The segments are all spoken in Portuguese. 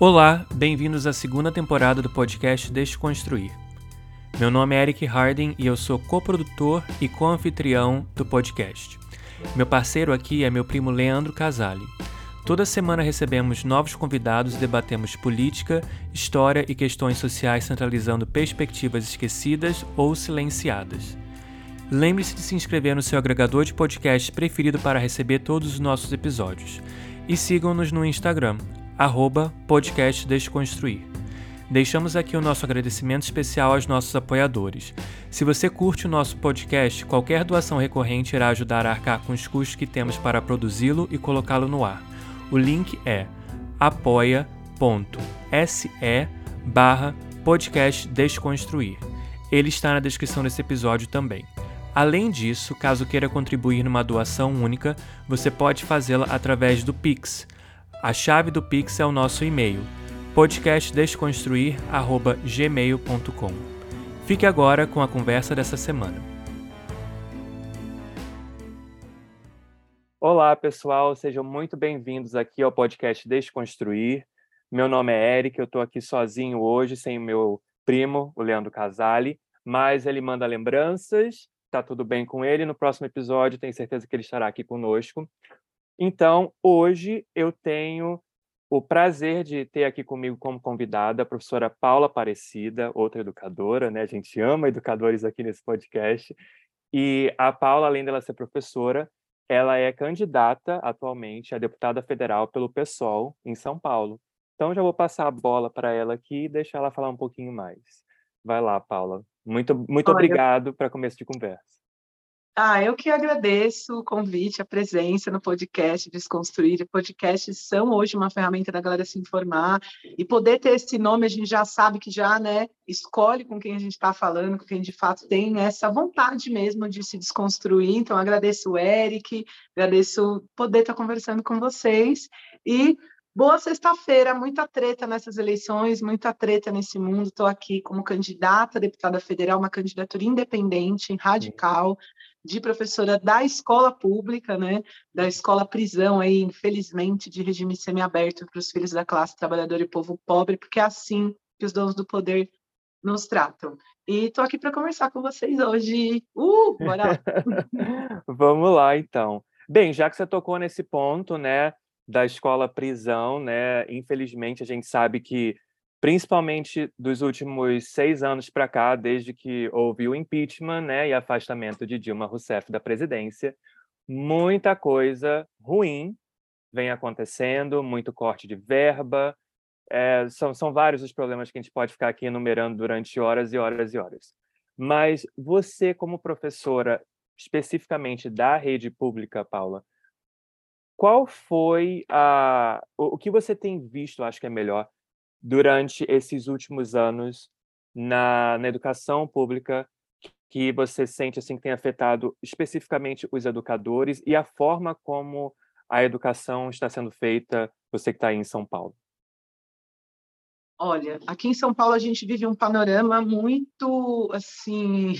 Olá, bem-vindos à segunda temporada do podcast Desconstruir. Meu nome é Eric Harding e eu sou coprodutor e co-anfitrião do podcast. Meu parceiro aqui é meu primo Leandro Casale. Toda semana recebemos novos convidados e debatemos política, história e questões sociais centralizando perspectivas esquecidas ou silenciadas. Lembre-se de se inscrever no seu agregador de podcast preferido para receber todos os nossos episódios. E sigam-nos no Instagram, arroba podcast Desconstruir. Deixamos aqui o nosso agradecimento especial aos nossos apoiadores. Se você curte o nosso podcast, qualquer doação recorrente irá ajudar a arcar com os custos que temos para produzi-lo e colocá-lo no ar. O link é apoia.se barra podcast Desconstruir. Ele está na descrição desse episódio também. Além disso, caso queira contribuir numa doação única, você pode fazê-la através do Pix, a chave do Pix é o nosso e-mail, podcastdesconstruir@gmail.com. Fique agora com a conversa dessa semana. Olá, pessoal, sejam muito bem-vindos aqui ao podcast Desconstruir. Meu nome é Eric, eu estou aqui sozinho hoje, sem meu primo, o Leandro Casale, mas ele manda lembranças, tá tudo bem com ele. No próximo episódio, tenho certeza que ele estará aqui conosco. Então, hoje eu tenho o prazer de ter aqui comigo como convidada a professora Paula Aparecida, outra educadora, né? A gente ama educadores aqui nesse podcast. E a Paula, além dela ser professora, ela é candidata atualmente a deputada federal pelo PSOL em São Paulo. Então, já vou passar a bola para ela aqui e deixar ela falar um pouquinho mais. Vai lá, Paula. Muito, muito Olha, obrigado para começo de conversa. Ah, eu que agradeço o convite, a presença no podcast Desconstruir. Podcasts são hoje uma ferramenta da galera se informar e poder ter esse nome, a gente já sabe que já, né, escolhe com quem a gente está falando, com quem de fato tem essa vontade mesmo de se desconstruir. Então, agradeço o Eric, agradeço poder estar conversando com vocês e Boa sexta-feira, muita treta nessas eleições, muita treta nesse mundo. Estou aqui como candidata a deputada federal, uma candidatura independente, radical, de professora da escola pública, né, da escola prisão aí, infelizmente, de regime semiaberto para os filhos da classe trabalhadora e povo pobre, porque é assim que os donos do poder nos tratam. E estou aqui para conversar com vocês hoje. Uh, bora! Vamos lá, então. Bem, já que você tocou nesse ponto, né, da escola prisão, né, infelizmente a gente sabe que principalmente dos últimos seis anos para cá, desde que houve o impeachment né, e afastamento de Dilma Rousseff da presidência, muita coisa ruim vem acontecendo, muito corte de verba, é, são, são vários os problemas que a gente pode ficar aqui enumerando durante horas e horas e horas. Mas você, como professora, especificamente da rede pública, Paula, qual foi a, o, o que você tem visto, acho que é melhor, durante esses últimos anos na, na educação pública que você sente assim que tem afetado especificamente os educadores e a forma como a educação está sendo feita, você que está aí em São Paulo? Olha, aqui em São Paulo a gente vive um panorama muito assim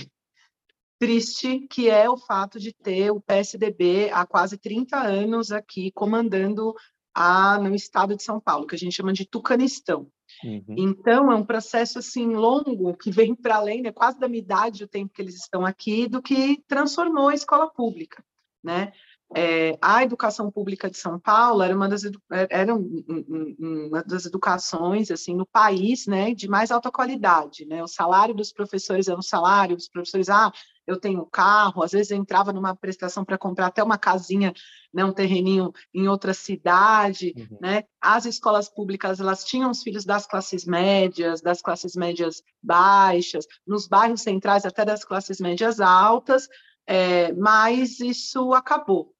triste, que é o fato de ter o PSDB há quase 30 anos aqui comandando a, no estado de São Paulo, que a gente chama de Tucanistão. Uhum. Então, é um processo assim longo que vem para além, né, quase da minha idade, o tempo que eles estão aqui, do que transformou a escola pública. Né? É, a educação pública de São Paulo era uma das, era uma das educações assim no país né, de mais alta qualidade. Né? O salário dos professores era um salário dos professores, ah, eu tenho carro, às vezes entrava numa prestação para comprar até uma casinha, né, um terreninho em outra cidade, uhum. né? As escolas públicas, elas tinham os filhos das classes médias, das classes médias baixas, nos bairros centrais até das classes médias altas, é, mas isso acabou.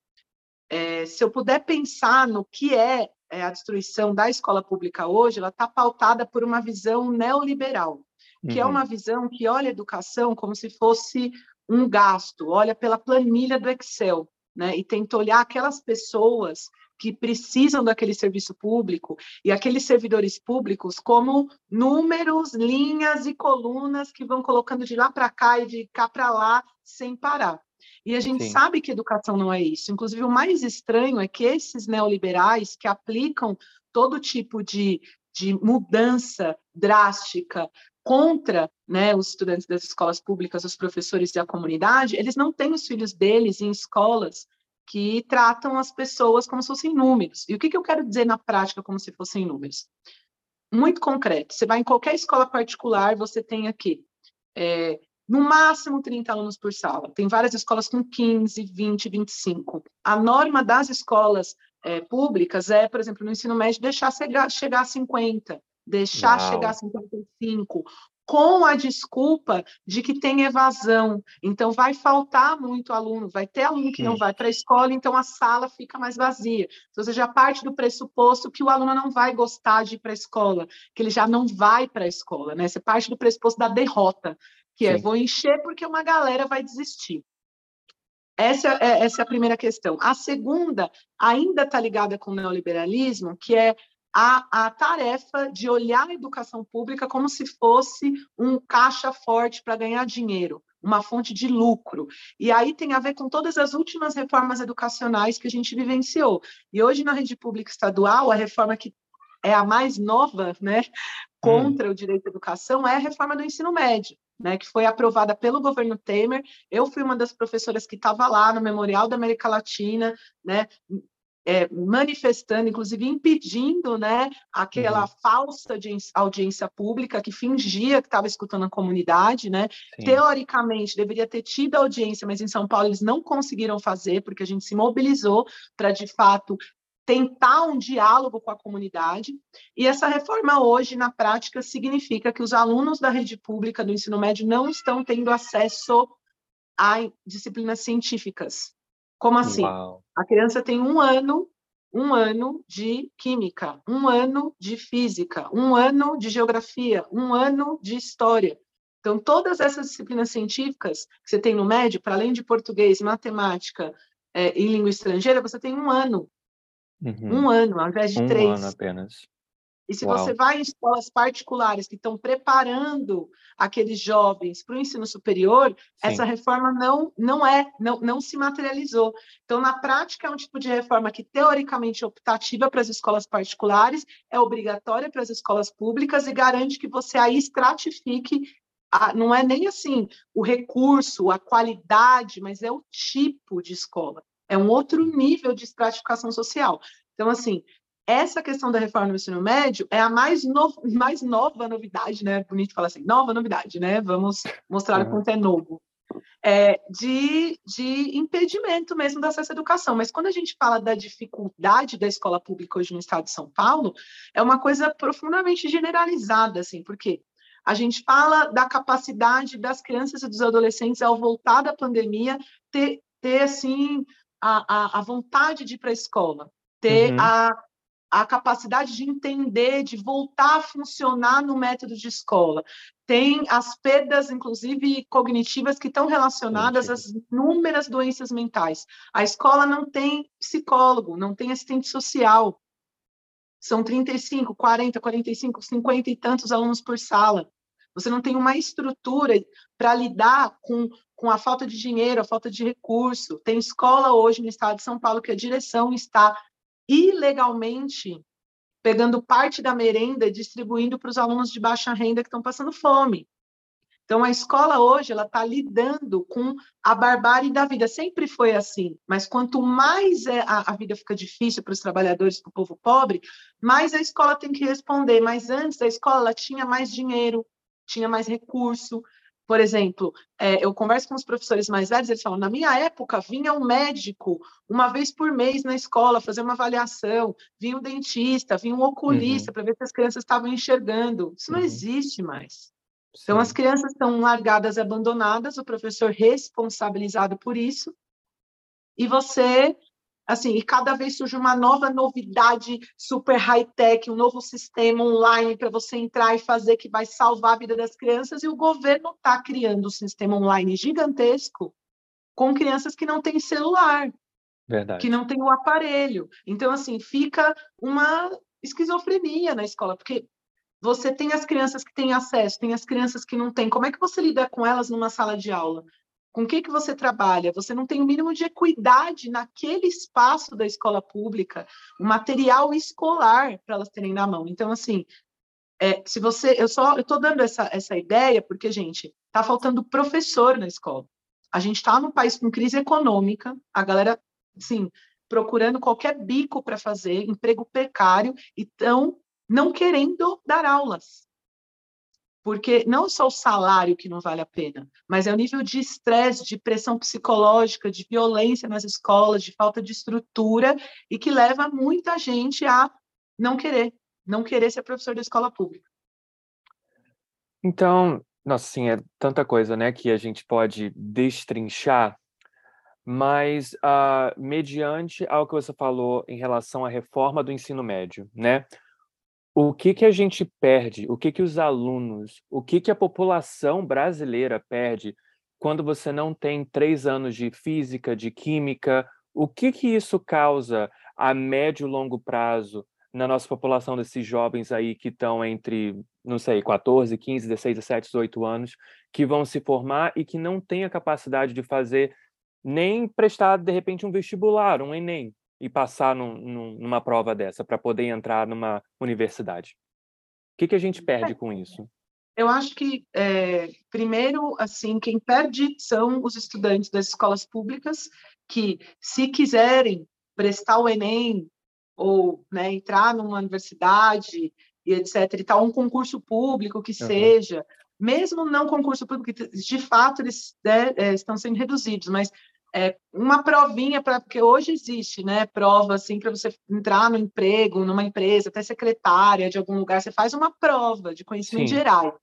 É, se eu puder pensar no que é, é a destruição da escola pública hoje, ela está pautada por uma visão neoliberal, que é uhum. é uma visão que olha a educação como se fosse um gasto, olha pela planilha do Excel, né? E tenta olhar aquelas pessoas que precisam daquele serviço público e aqueles servidores públicos como números, linhas e colunas que vão colocando de lá para cá e de cá para lá sem parar. E a gente Sim. sabe que educação não é isso. Inclusive, o mais estranho é que esses neoliberais que aplicam todo tipo de de mudança drástica contra né, os estudantes das escolas públicas, os professores e a comunidade, eles não têm os filhos deles em escolas que tratam as pessoas como se fossem números. E o que, que eu quero dizer na prática como se fossem números? Muito concreto. Você vai em qualquer escola particular, você tem aqui é, no máximo 30 alunos por sala. Tem várias escolas com 15, 20, 25. A norma das escolas é, públicas é, por exemplo, no ensino médio, deixar chegar, chegar a 50, deixar Uau. chegar a 55 com a desculpa de que tem evasão. Então, vai faltar muito aluno, vai ter aluno que não vai para a escola, então a sala fica mais vazia. Então, você já parte do pressuposto que o aluno não vai gostar de ir para a escola, que ele já não vai para a escola, né? Você parte do pressuposto da derrota, que é, Sim. é vou encher porque uma galera vai desistir. Essa é, essa é a primeira questão. A segunda ainda está ligada com o neoliberalismo, que é a, a tarefa de olhar a educação pública como se fosse um caixa forte para ganhar dinheiro, uma fonte de lucro. E aí tem a ver com todas as últimas reformas educacionais que a gente vivenciou. E hoje, na rede pública estadual, a reforma que é a mais nova, né, contra hum. o direito à educação, é a reforma do ensino médio. Né, que foi aprovada pelo governo Temer. Eu fui uma das professoras que estava lá no Memorial da América Latina, né, é, manifestando, inclusive impedindo né, aquela uhum. falsa audiência, pública que fingia que estava escutando a comunidade. Né? Teoricamente, deveria ter tido audiência, mas em São Paulo eles não conseguiram fazer, porque a gente se mobilizou para, de fato, tentar um diálogo com a comunidade. E essa reforma hoje, na prática, significa que os alunos da rede pública do ensino médio não estão tendo acesso a disciplinas científicas. Como assim? Uau. A criança tem um ano, um ano de química, um ano de física, um ano de geografia, um ano de história. Então, todas essas disciplinas científicas que você tem no médio, para além de português, matemática é, e língua estrangeira, você tem um ano. Uhum. Um ano, ao invés de um três. Um ano apenas. E se Uau. você vai em escolas particulares que estão preparando aqueles jovens para o ensino superior, Sim. essa reforma não, não é, não, não se materializou. Então, na prática, é um tipo de reforma que, teoricamente, é optativa para as escolas particulares, é obrigatória para as escolas públicas e garante que você aí estratifique a, não é nem assim o recurso, a qualidade, mas é o tipo de escola. É um outro nível de estratificação social. Então, assim, essa questão da reforma do ensino médio é a mais, no, mais nova novidade, né? Bonito falar assim, nova novidade, né? Vamos mostrar o quanto é novo. É, de, de impedimento mesmo da acesso à educação. Mas quando a gente fala da dificuldade da escola pública hoje no estado de São Paulo, é uma coisa profundamente generalizada, assim, porque a gente fala da capacidade das crianças e dos adolescentes, ao voltar da pandemia, ter, ter assim, a, a, a vontade de ir para a escola, ter uhum. a a capacidade de entender, de voltar a funcionar no método de escola. Tem as perdas, inclusive cognitivas, que estão relacionadas às inúmeras doenças mentais. A escola não tem psicólogo, não tem assistente social. São 35, 40, 45, 50 e tantos alunos por sala. Você não tem uma estrutura para lidar com, com a falta de dinheiro, a falta de recurso. Tem escola hoje no estado de São Paulo que a direção está ilegalmente pegando parte da merenda e distribuindo para os alunos de baixa renda que estão passando fome. Então, a escola hoje ela está lidando com a barbárie da vida. Sempre foi assim, mas quanto mais é, a, a vida fica difícil para os trabalhadores, para o povo pobre, mais a escola tem que responder. Mas antes, a escola tinha mais dinheiro, tinha mais recurso, por exemplo, é, eu converso com os professores mais velhos, eles falam: na minha época, vinha um médico uma vez por mês na escola fazer uma avaliação, vinha um dentista, vinha um oculista uhum. para ver se as crianças estavam enxergando. Isso não uhum. existe mais. Sim. Então, as crianças estão largadas, abandonadas, o professor responsabilizado por isso, e você assim, e cada vez surge uma nova novidade super high-tech, um novo sistema online para você entrar e fazer que vai salvar a vida das crianças, e o governo está criando um sistema online gigantesco com crianças que não têm celular, Verdade. que não têm o aparelho. Então, assim, fica uma esquizofrenia na escola, porque você tem as crianças que têm acesso, tem as crianças que não têm. Como é que você lida com elas numa sala de aula? Com o que, que você trabalha, você não tem o mínimo de equidade naquele espaço da escola pública, o material escolar para elas terem na mão. Então, assim, É, se você, eu só, estou dando essa, essa ideia porque, gente, está faltando professor na escola. A gente está num país com crise econômica, a galera, assim, procurando qualquer bico para fazer, emprego precário, e não querendo dar aulas. Porque não só o salário que não vale a pena, mas é o nível de estresse, de pressão psicológica, de violência nas escolas, de falta de estrutura, e que leva muita gente a não querer, não querer ser professor da escola pública. Então, nossa, sim, é tanta coisa, né, que a gente pode destrinchar, mas uh, mediante ao que você falou em relação à reforma do ensino médio, né? O que que a gente perde? O que que os alunos, o que que a população brasileira perde quando você não tem três anos de física, de química? O que que isso causa a médio e longo prazo na nossa população desses jovens aí que estão entre, não sei, 14, 15, 16, 17, 18 anos, que vão se formar e que não têm a capacidade de fazer nem prestar, de repente, um vestibular, um Enem, e passar num, num, numa prova dessa para poder entrar numa universidade? O que, que a gente perde é, com isso? Eu acho que, é, primeiro, assim, quem perde são os estudantes das escolas públicas, que, se quiserem prestar o Enem ou né, entrar numa universidade e etc. e tal, um concurso público que uhum. seja, mesmo não concurso público, de fato eles né, é, estão sendo reduzidos, mas é, uma provinha para porque hoje existe, né, prova assim para você entrar no emprego, numa empresa, até secretária de algum lugar, você faz uma prova de conhecimento Sim. geral.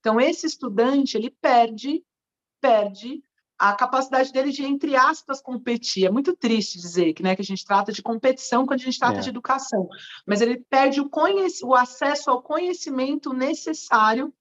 Então esse estudante ele perde perde a capacidade dele de, entre aspas, competir. É muito triste dizer que, né, que a gente trata de competição quando a gente trata é. de educação, mas ele perde o, o acesso ao conhecimento necessário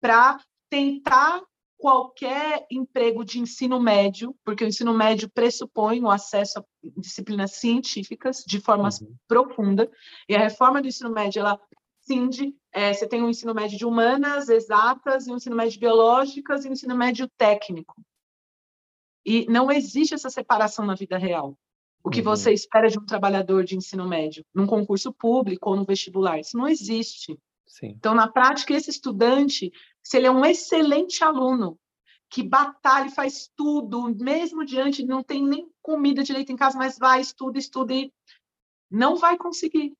para tentar qualquer emprego de ensino médio, porque o ensino médio pressupõe o acesso a disciplinas científicas de forma uhum. profunda, e a reforma do ensino médio, ela cinde, é, você tem um ensino médio de humanas, exatas, e um ensino médio de biológicas, e um ensino médio técnico. E não existe essa separação na vida real. O que uhum. você espera de um trabalhador de ensino médio, num concurso público ou no vestibular, isso não existe. Sim. Então, na prática, esse estudante, se ele é um excelente aluno, que batalha, faz tudo, mesmo diante, não tem nem comida direito em casa, mas vai, estuda, estuda e não vai conseguir.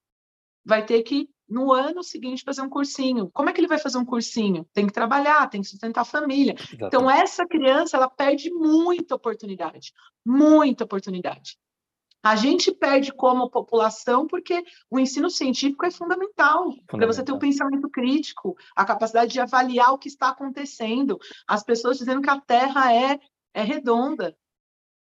Vai ter que, no ano seguinte, fazer um cursinho. Como é que ele vai fazer um cursinho? Tem que trabalhar, tem que sustentar a família. Então, Exatamente. Então, essa criança, ela perde muita oportunidade, muita oportunidade. A gente perde como população porque o ensino científico é fundamental, fundamental. para você ter um pensamento crítico, a capacidade de avaliar o que está acontecendo. As pessoas dizendo que a Terra é, é redonda.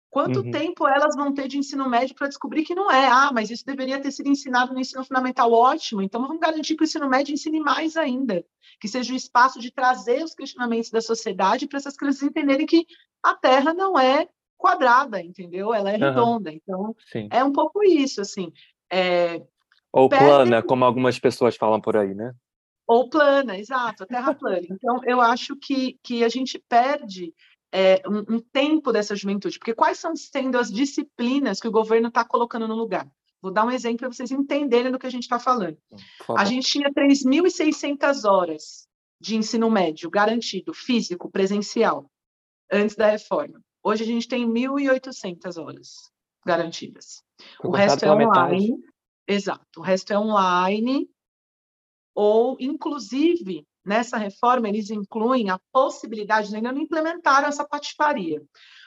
Quanto uhum. tempo elas vão ter de ensino médio para descobrir que não é? Ah, mas isso deveria ter sido ensinado no ensino fundamental, ótimo. Então vamos garantir que o ensino médio ensine mais ainda, que seja o espaço de trazer os questionamentos da sociedade para essas crianças entenderem que a Terra não é quadrada, entendeu? Ela é redonda. Uhum. Então, Sim. é um pouco isso, assim. É, Ou plana, como algumas pessoas falam por aí, né? Ou plana, exato, a terra plana. Então, eu acho que, que a gente perde é, um, um, tempo dessa juventude, porque quais são sendo as disciplinas que o governo está colocando no lugar? Vou dar um exemplo para vocês entenderem do que a gente está falando. A gente tinha 3.600 horas de ensino médio garantido, físico, presencial, antes da reforma. Hoje a gente tem 1.800 horas garantidas. o resto é online. Metade. Exato. O resto é online. Ou, inclusive, nessa reforma, eles incluem a possibilidade, ainda não implementaram essa patifaria,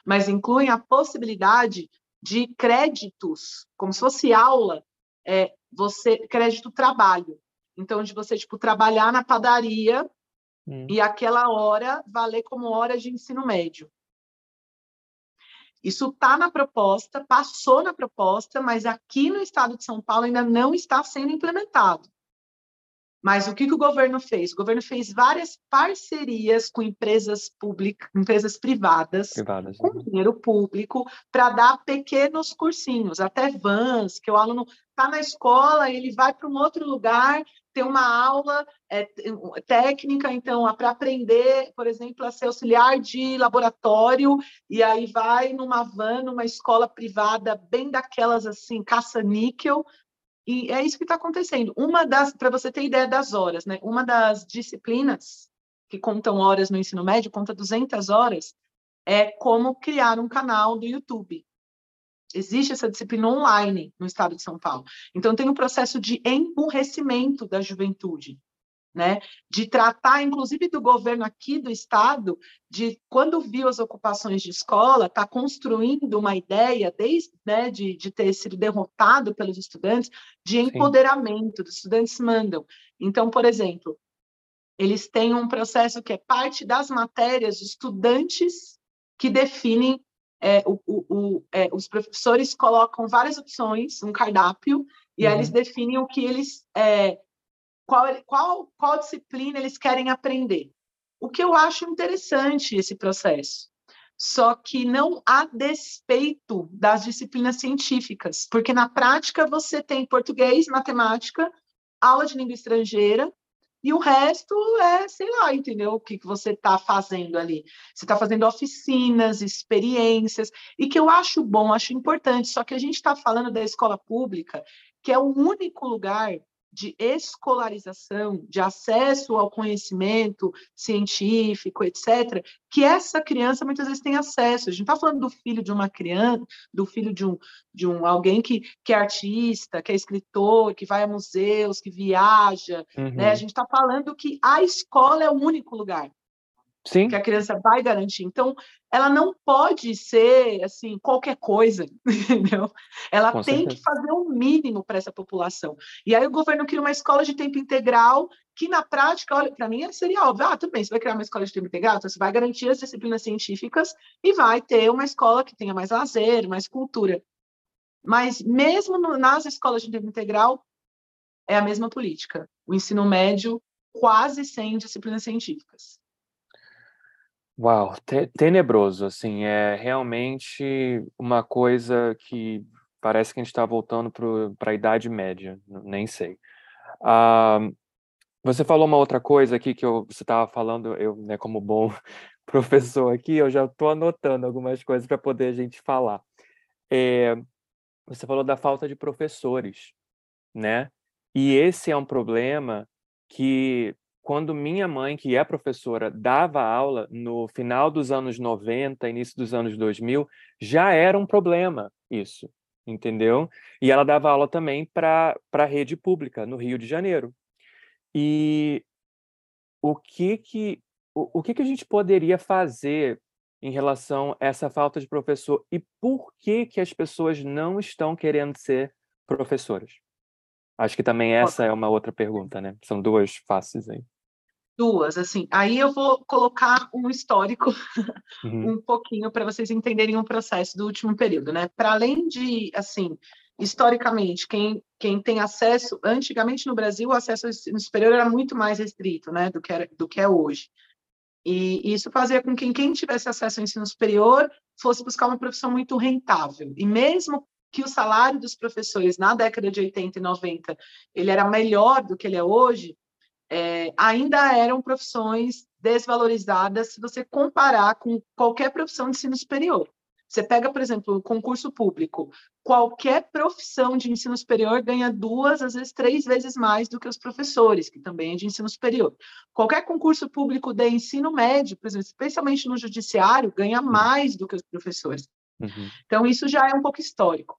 mas incluem a possibilidade de créditos, como se fosse aula, é, você crédito trabalho. Então, de você tipo trabalhar na padaria hum. e aquela hora valer como hora de ensino médio. Isso está na proposta, passou na proposta, mas aqui no estado de São Paulo ainda não está sendo implementado. Mas o que, que o governo fez? O governo fez várias parcerias com empresas públicas, empresas privadas, privadas com né? dinheiro público, para dar pequenos cursinhos, até vans, que o aluno está na escola, ele vai para um outro lugar, tem uma aula é, técnica, então, para aprender, por exemplo, a ser auxiliar de laboratório, e aí vai numa van, numa escola privada, bem daquelas assim, caça-níquel, E é isso que está acontecendo. Uma das, para você ter ideia das horas, né? Uma das disciplinas que contam horas no ensino médio, conta 200 horas, é como criar um canal do YouTube. Existe essa disciplina online no estado de São Paulo. Então, tem um processo de emburrecimento da juventude, né? De tratar, inclusive, do governo aqui do estado, de quando viu as ocupações de escola, está construindo uma ideia, desde né, de, de ter sido derrotado pelos estudantes, de empoderamento, Sim. os estudantes mandam. Então, por exemplo, eles têm um processo que é parte das matérias, estudantes que definem, é, o, o, é, os professores colocam várias opções, um cardápio, e uhum. aí eles uhum. definem o que eles, é, qual, qual, qual disciplina eles querem aprender. O que eu acho interessante esse processo, só que não a despeito das disciplinas científicas, porque na prática você tem português, matemática, aula de língua estrangeira, e o resto é, sei lá, entendeu? O que, que você está fazendo ali. Você está fazendo oficinas, experiências, e que eu acho bom, acho importante, só que a gente está falando da escola pública, que é o único lugar de escolarização, de acesso ao conhecimento científico, etc., que essa criança muitas vezes tem acesso. A gente não está falando do filho de uma criança, do filho de um, de um alguém que, que é artista, que é escritor, que vai a museus, que viaja. Uhum. Né? A gente está falando que a escola é o único lugar Sim. que a criança vai garantir. Então, ela não pode ser assim qualquer coisa, entendeu? Ela Com tem certeza. que fazer o um mínimo para essa população. E aí o governo cria uma escola de tempo integral que na prática, olha, para mim seria óbvio, ah, tudo bem, você vai criar uma escola de tempo integral, então você vai garantir as disciplinas científicas e vai ter uma escola que tenha mais lazer, mais cultura. Mas mesmo no, nas escolas de tempo integral é a mesma política. O ensino médio quase sem disciplinas científicas. Uau, te tenebroso, assim, é realmente uma coisa que parece que a gente está voltando para a Idade Média, nem sei. Ah, você falou uma outra coisa aqui que eu, você estava falando, eu, né, como bom professor aqui, eu já estou anotando algumas coisas para poder a gente falar. É, você falou da falta de professores, né? E esse é um problema que quando minha mãe, que é professora, dava aula no final dos anos 90, início dos anos 2000, já era um problema isso, entendeu? E ela dava aula também para a rede pública no Rio de Janeiro. E o que que o, o que que a gente poderia fazer em relação a essa falta de professor e por que que as pessoas não estão querendo ser professoras? Acho que também essa é uma outra pergunta, né? São duas faces aí. Duas, assim. Aí eu vou colocar um histórico uhum. um pouquinho para vocês entenderem o processo do último período, né? Para além de, assim, historicamente, quem, quem tem acesso, antigamente no Brasil, o acesso ao ensino superior era muito mais restrito, né, do que, era, do que é hoje. E isso fazia com que quem tivesse acesso ao ensino superior fosse buscar uma profissão muito rentável. E mesmo que o salário dos professores na década de 80 e 90 ele era melhor do que ele é hoje, é, ainda eram profissões desvalorizadas se você comparar com qualquer profissão de ensino superior. Você pega, por exemplo, o concurso público, qualquer profissão de ensino superior ganha duas, às vezes três vezes mais do que os professores, que também é de ensino superior. Qualquer concurso público de ensino médio, por exemplo, especialmente no judiciário, ganha uhum. mais do que os professores. Uhum. Então, isso já é um pouco histórico.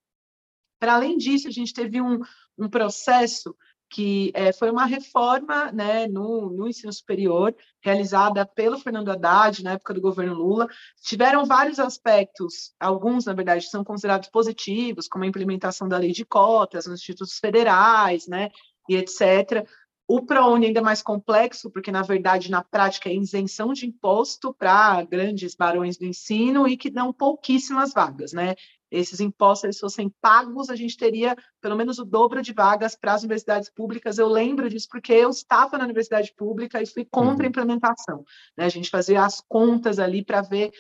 Para além disso, a gente teve um, um processo que é, foi uma reforma né, no, no, ensino superior, realizada pelo Fernando Haddad, na época do governo Lula. Tiveram vários aspectos, alguns, na verdade, são considerados positivos, como a implementação da lei de cotas nos institutos federais, né, e etc. O ProUni ainda é mais complexo, porque, na verdade, na prática, é isenção de imposto para grandes barões do ensino e que dão pouquíssimas vagas, né? Esses impostos fossem pagos, a gente teria pelo menos o dobro de vagas para as universidades públicas. Eu lembro disso porque eu estava na universidade pública e fui contra a uhum. implementação. Né? A gente fazia as contas ali para ver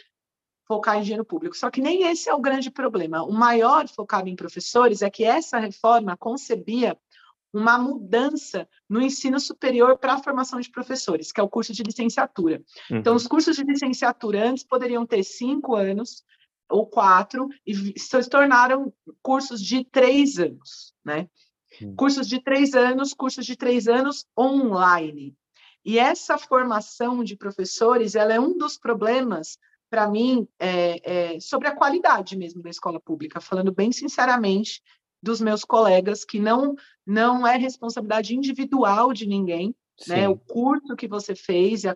focar em dinheiro público. Só que nem esse é o grande problema. O maior focado em professores é que essa reforma concebia uma mudança no ensino superior para a formação de professores, que é o curso de licenciatura. Então, uhum. Então, os cursos de licenciatura antes poderiam ter cinco anos, ou quatro, e se tornaram cursos de três anos, né? Sim. Cursos de três anos, cursos de três anos online. E essa formação de professores, ela é um dos problemas, para mim, é, é, sobre a qualidade mesmo da escola pública, falando bem sinceramente dos meus colegas, que não, não é responsabilidade individual de ninguém, né? O curso que você fez, é,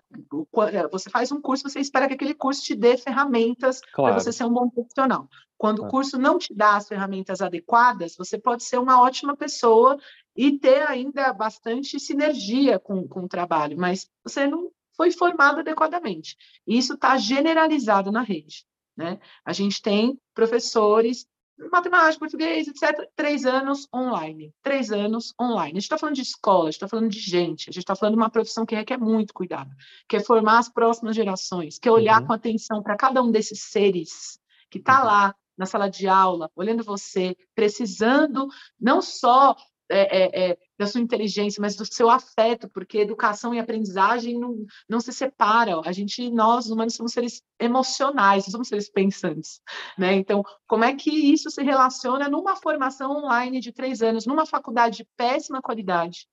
você faz um curso, você espera que aquele curso te dê ferramentas claro. para você ser um bom profissional. Quando o curso não te dá as ferramentas adequadas, você pode ser uma ótima pessoa e ter ainda bastante sinergia com, com o trabalho, mas você não foi formado adequadamente. E isso está generalizado na rede. Né? A gente tem professores matemática, português, etc. Três anos online. Três anos online. A gente está falando de escola, a gente está falando de gente, a gente está falando de uma profissão que requer muito cuidado, que é formar as próximas gerações, que é olhar uhum. com atenção para cada um desses seres que está uhum. lá na sala de aula, olhando você, precisando não só é, é, é, da sua inteligência, mas do seu afeto, porque educação e aprendizagem não, não se separam. A gente, nós humanos, somos seres emocionais, somos seres pensantes. Né? Então, como é que isso se relaciona numa formação online de três anos, numa faculdade de péssima qualidade?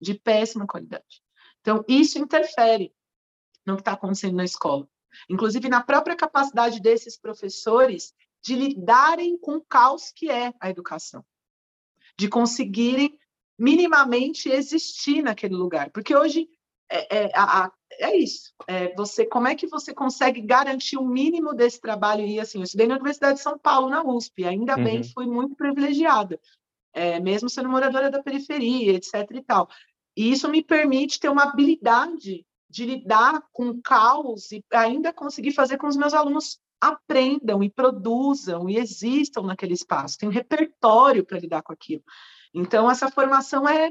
De péssima qualidade. Então, isso interfere no que está acontecendo na escola. Inclusive, na própria capacidade desses professores de lidarem com o caos que é a educação de conseguirem minimamente existir naquele lugar. Porque hoje é, é, a, é isso. É você, como é que você consegue garantir o mínimo desse trabalho? E assim, eu estudei na Universidade de São Paulo, na USP, ainda uhum. bem fui muito privilegiada, é, mesmo sendo moradora da periferia, etc. e tal. E isso me permite ter uma habilidade de lidar com o caos e ainda conseguir fazer com os meus alunos aprendam e produzam e existam naquele espaço, tem um repertório para lidar com aquilo. Então, essa formação é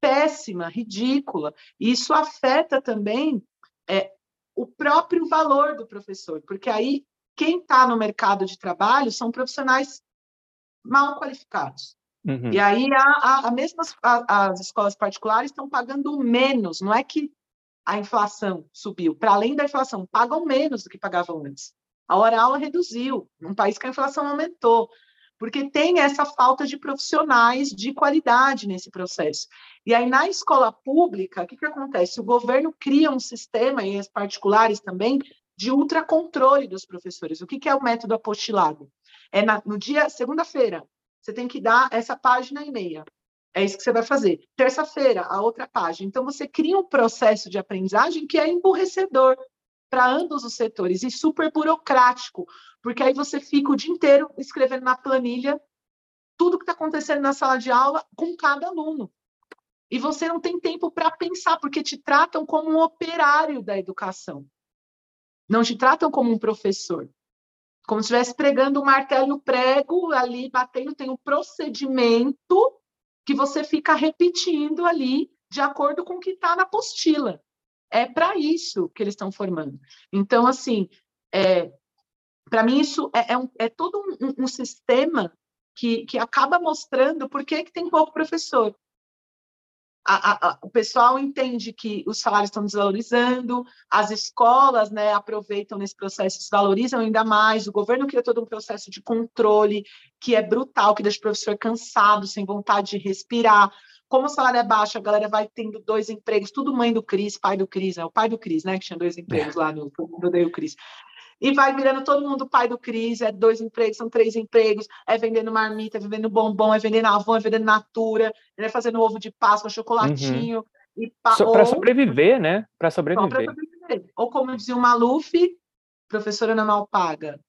péssima, ridícula, e isso afeta também é, o próprio valor do professor, porque aí quem está no mercado de trabalho são profissionais mal qualificados. Uhum. E aí a, a, a mesma, a, as escolas particulares estão pagando menos, não é que a inflação subiu, para além da inflação, pagam menos do que pagavam antes. A hora-aula reduziu, num país que a inflação aumentou, porque tem essa falta de profissionais de qualidade nesse processo. E aí, na escola pública, o que, que acontece? O governo cria um sistema, e as particulares também, de ultracontrole dos professores. O que, que é o método apostilado? É na, no dia, segunda-feira, você tem que dar essa página e meia. É isso que você vai fazer. Terça-feira, a outra página. Então, você cria um processo de aprendizagem que é emburrecedor para ambos os setores e super burocrático, porque aí você fica o dia inteiro escrevendo na planilha tudo que está acontecendo na sala de aula com cada aluno. E você não tem tempo para pensar, porque te tratam como um operário da educação. Não te tratam como um professor. Como se estivesse pregando um martelo prego ali, batendo, tem um procedimento que você fica repetindo ali de acordo com o que está na apostila é para isso que eles estão formando. Então, assim, é, para mim isso é, é, um, é todo um, um, sistema que, que acaba mostrando por que, que tem pouco professor. A, a, a, o pessoal entende que os salários estão desvalorizando, as escolas né, aproveitam nesse processo, desvalorizam ainda mais, o governo cria todo um processo de controle que é brutal, que deixa o professor cansado, sem vontade de respirar como o salário é baixo, a galera vai tendo dois empregos, tudo mãe do Cris, pai do Cris, é o pai do Cris, né? Que tinha dois empregos lá no mundo do Cris. E vai virando todo mundo pai do Cris, é dois empregos, são três empregos, é vendendo marmita, é vendendo bombom, é vendendo avô, é vendendo natura, é fazendo ovo de Páscoa, chocolatinho. Uhum. Pa... So, para sobreviver, né? Para sobreviver. sobreviver. Ou como dizia o Maluf, professora não é mal paga,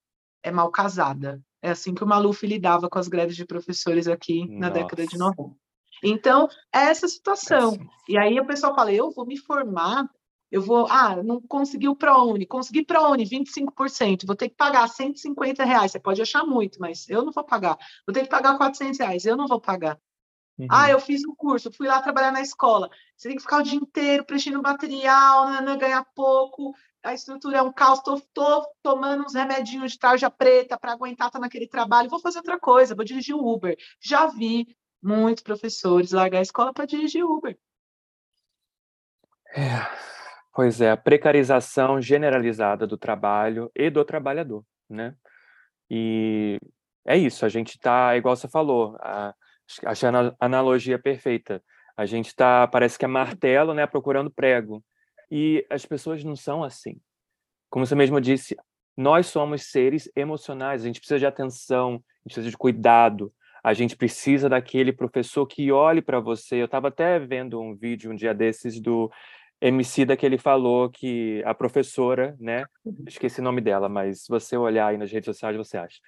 é mal casada. É assim que o Maluf lidava com as greves de professores aqui Nossa. na década de 90. Então, é essa situação. E aí o pessoal fala, eu vou me formar, eu vou, ah, não consegui o ProUni, consegui ProUni, 25%, vou ter que pagar 150 reais, você pode achar muito, mas eu não vou pagar. Vou ter que pagar 400 reais, eu não vou pagar. Uhum. Ah, eu fiz um curso, fui lá trabalhar na escola. Você tem que ficar o dia inteiro preenchendo material, ganhar pouco, a estrutura é um caos, estou tomando uns remedinhos de tarja preta para aguentar estar tá naquele trabalho, vou fazer outra coisa, vou dirigir o Uber. Já vi muitos professores largar a escola para dirigir Uber. É, pois é, a precarização generalizada do trabalho e do trabalhador, né? E é isso, a gente está, igual você falou, a achando a analogia perfeita. A gente está, parece que é martelo, né, procurando prego. E as pessoas não são assim. Como você mesmo disse, nós somos seres emocionais, a gente precisa de atenção, a gente precisa de cuidado, a gente precisa daquele professor que olhe para você. Eu estava até vendo um vídeo um dia desses do MC da que ele falou que a professora, né? Uhum. Esqueci o nome dela, mas se você olhar aí nas redes sociais, você acha.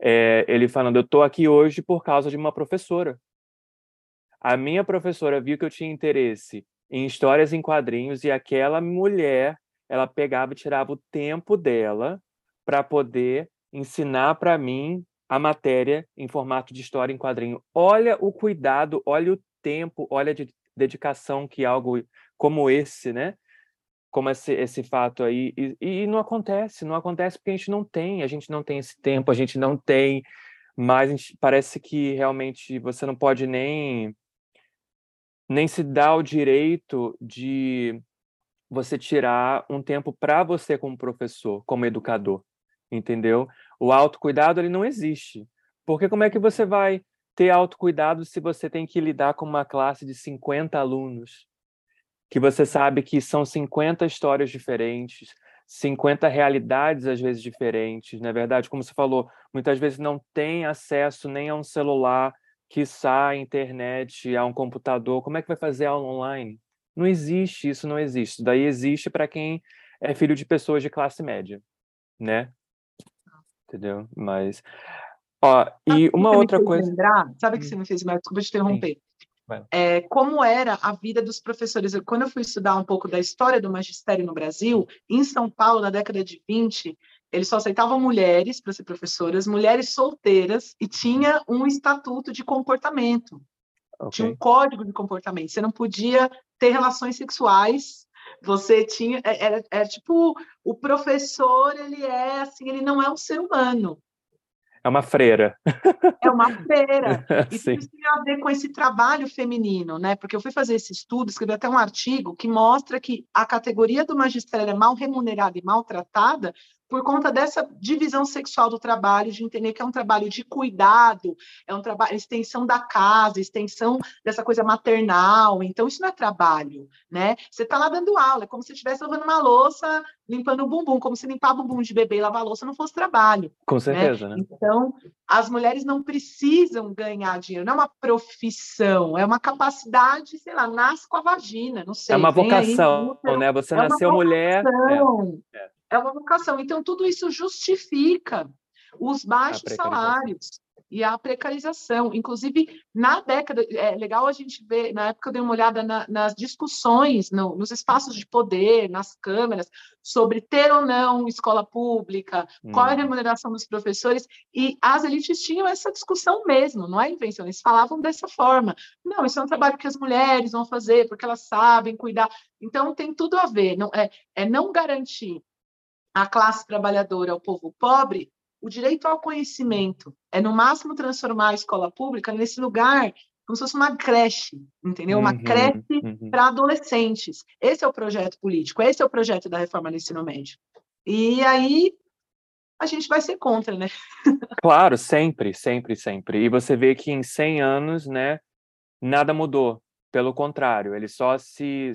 É, ele falando, eu estou aqui hoje por causa de uma professora. A minha professora viu que eu tinha interesse em histórias em quadrinhos e aquela mulher, ela pegava e tirava o tempo dela para poder ensinar para mim a matéria em formato de história em quadrinho. Olha o cuidado, olha o tempo, olha a dedicação que algo como esse, né? Como esse, esse fato aí. E, e não acontece, não acontece porque a gente não tem, a gente não tem esse tempo, a gente não tem mas gente, parece que realmente você não pode nem nem se dar o direito de você tirar um tempo para você como professor, como educador, entendeu? O autocuidado ele não existe. Porque como é que você vai ter autocuidado se você tem que lidar com uma classe de 50 alunos? Que você sabe que são 50 histórias diferentes, 50 realidades às vezes diferentes, na é verdade, como você falou, muitas vezes não tem acesso nem a um celular, que sai internet, a um computador. Como é que vai fazer aula online? Não existe, isso não existe. Daí existe para quem é filho de pessoas de classe média, né? Entendeu? Mas, ó, e uma outra coisa. Lembrar, sabe que hum. você me fez, mas desculpa te interromper. É, como era a vida dos professores. Quando eu fui estudar um pouco da história do magistério no Brasil, em São Paulo, na década de 20, eles só aceitavam mulheres para ser professoras, mulheres solteiras, e tinha um estatuto de comportamento. Okay. Tinha um código de comportamento. Você não podia ter relações sexuais você tinha era, é, é, é, tipo o professor ele é assim ele não é um ser humano. É uma freira. É uma freira. E isso tem a ver com esse trabalho feminino né? Porque eu fui fazer esse estudo escrevi até um artigo que mostra que a categoria do magistério é mal remunerada e maltratada por conta dessa divisão sexual do trabalho, de entender que é um trabalho de cuidado, é um trabalho, extensão da casa, extensão dessa coisa maternal. Então, isso não é trabalho, né? Você está lá dando aula, é como se estivesse lavando uma louça, limpando o bumbum, como se limpar o bumbum de bebê e lavar a louça não fosse trabalho. Com né? certeza, né? né? Então, as mulheres não precisam ganhar dinheiro, não é uma profissão, é uma capacidade, sei lá, nasce com a vagina, não sei. É uma vocação, aí, né? Você é nasceu mulher. É. é é uma vocação. Então, tudo isso justifica os baixos salários e a precarização. Inclusive, na década, é legal a gente ver, na época eu dei uma olhada na, nas discussões, no, nos espaços de poder, nas câmeras, sobre ter ou não escola pública, hum. qual é a hum. remuneração dos professores, e as elites tinham essa discussão mesmo, não é invenção, eles falavam dessa forma. Não, isso é um trabalho que as mulheres vão fazer, porque elas sabem cuidar. Então, tem tudo a ver, não, é, é não garantir a classe trabalhadora, ao povo pobre, o direito ao conhecimento é, no máximo, transformar a escola pública nesse lugar como se fosse uma creche, entendeu? Uma uhum, creche uhum. para adolescentes. Esse é o projeto político, esse é o projeto da reforma do ensino médio. E aí a gente vai ser contra, né? Claro, sempre, sempre, sempre. E você vê que em 100 anos, né, nada mudou. Pelo contrário, ele só se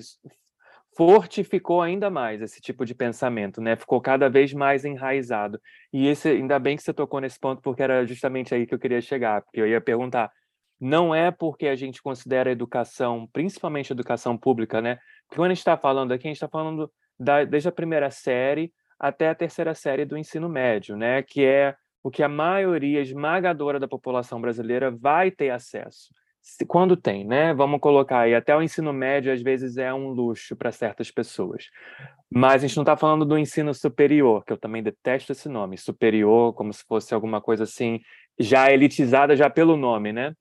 fortificou ainda mais esse tipo de pensamento, né? Ficou cada vez mais enraizado. E esse, ainda bem que você tocou nesse ponto, porque era justamente aí que eu queria chegar, porque eu ia perguntar, não é porque a gente considera a educação, principalmente a educação pública, né? Porque quando a gente está falando aqui, a gente está falando da, desde a primeira série até a terceira série do ensino médio, né? Que é o que a maioria esmagadora da população brasileira vai ter acesso quando tem, né? Vamos colocar aí, até o ensino médio às vezes é um luxo para certas pessoas. Mas a gente não está falando do ensino superior, que eu também detesto esse nome, superior, como se fosse alguma coisa assim, já elitizada já pelo nome, né?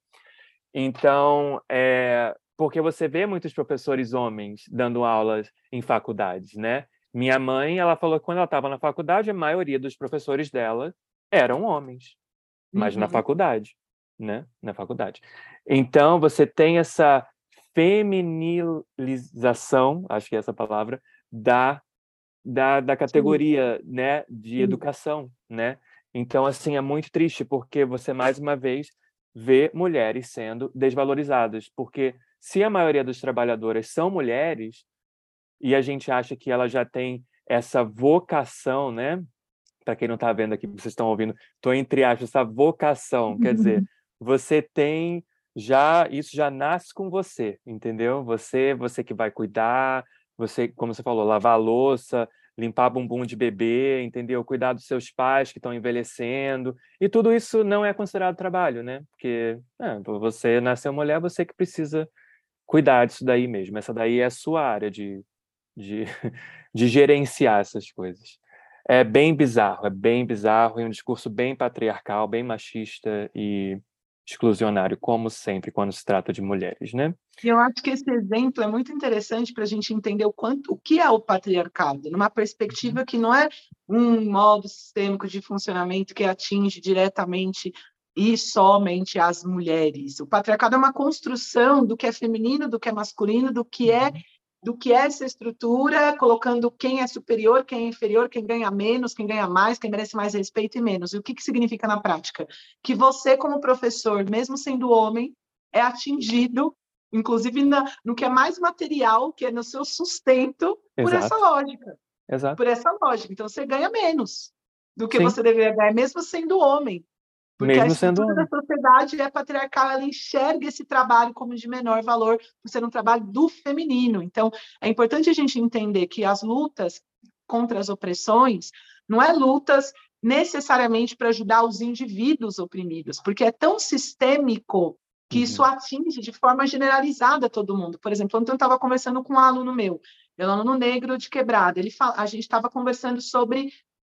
Então, é, porque você vê muitos professores homens dando aulas em faculdades, né? Minha mãe, ela falou que quando ela estava na faculdade, a maioria dos professores dela eram homens, mas uhum. na faculdade né, na faculdade. Então, você tem essa feminilização, acho que é essa palavra, da, da, da categoria, né, de educação, né? Então, assim, é muito triste, porque você, mais uma vez, ver mulheres sendo desvalorizadas, porque se a maioria das trabalhadoras são mulheres e a gente acha que ela já tem essa vocação, né? Para quem não está vendo aqui, vocês estão ouvindo, estou entre aspas, essa vocação, quer dizer, você tem já isso já nasce com você, entendeu? Você, você que vai cuidar, você, como você falou, lavar a louça, limpar bumbum de bebê, entendeu? Cuidar dos seus pais que estão envelhecendo. E tudo isso não é considerado trabalho, né? Porque é, você nasceu mulher, você que precisa cuidar disso daí mesmo. Essa daí é a sua área de, de, de gerenciar essas coisas. É bem bizarro, é bem bizarro e um discurso bem patriarcal, bem machista e exclusionário, como sempre, quando se trata de mulheres, né? Eu acho que esse exemplo é muito interessante para a gente entender o quanto, o que é o patriarcado, numa perspectiva uhum. que não é um modo sistêmico de funcionamento que atinge diretamente e somente as mulheres. O patriarcado é uma construção do que é feminino, do que é masculino, do que é uhum do que é essa estrutura, colocando quem é superior, quem é inferior, quem ganha menos, quem ganha mais, quem merece mais respeito e menos. E o que, que significa na prática? Que você, como professor, mesmo sendo homem, é atingido, inclusive na, no que é mais material, que é no seu sustento, Exato. por essa lógica. Exato. Por essa lógica. Então, você ganha menos do que Sim. você deveria ganhar, mesmo sendo homem. Porque Mesmo a estrutura da sociedade é patriarcal, ela enxerga esse trabalho como de menor valor por ser um trabalho do feminino. Então, é importante a gente entender que as lutas contra as opressões não é lutas necessariamente para ajudar os indivíduos oprimidos, porque é tão sistêmico que uhum. isso atinge de forma generalizada todo mundo. Por exemplo, ontem eu estava conversando com um aluno meu, um aluno negro de quebrada, ele fala, a gente estava conversando sobre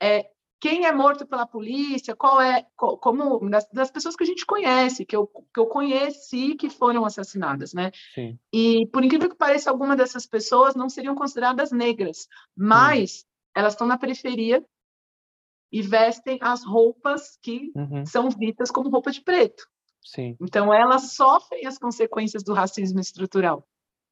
é, quem é morto pela polícia, qual é, como das, das, pessoas que a gente conhece, que eu, que eu conheci que foram assassinadas, né? Sim. E por incrível que pareça, algumas dessas pessoas não seriam consideradas negras, mas uhum. elas estão na periferia e vestem as roupas que uhum. são vistas como roupa de preto. Sim. Então elas sofrem as consequências do racismo estrutural.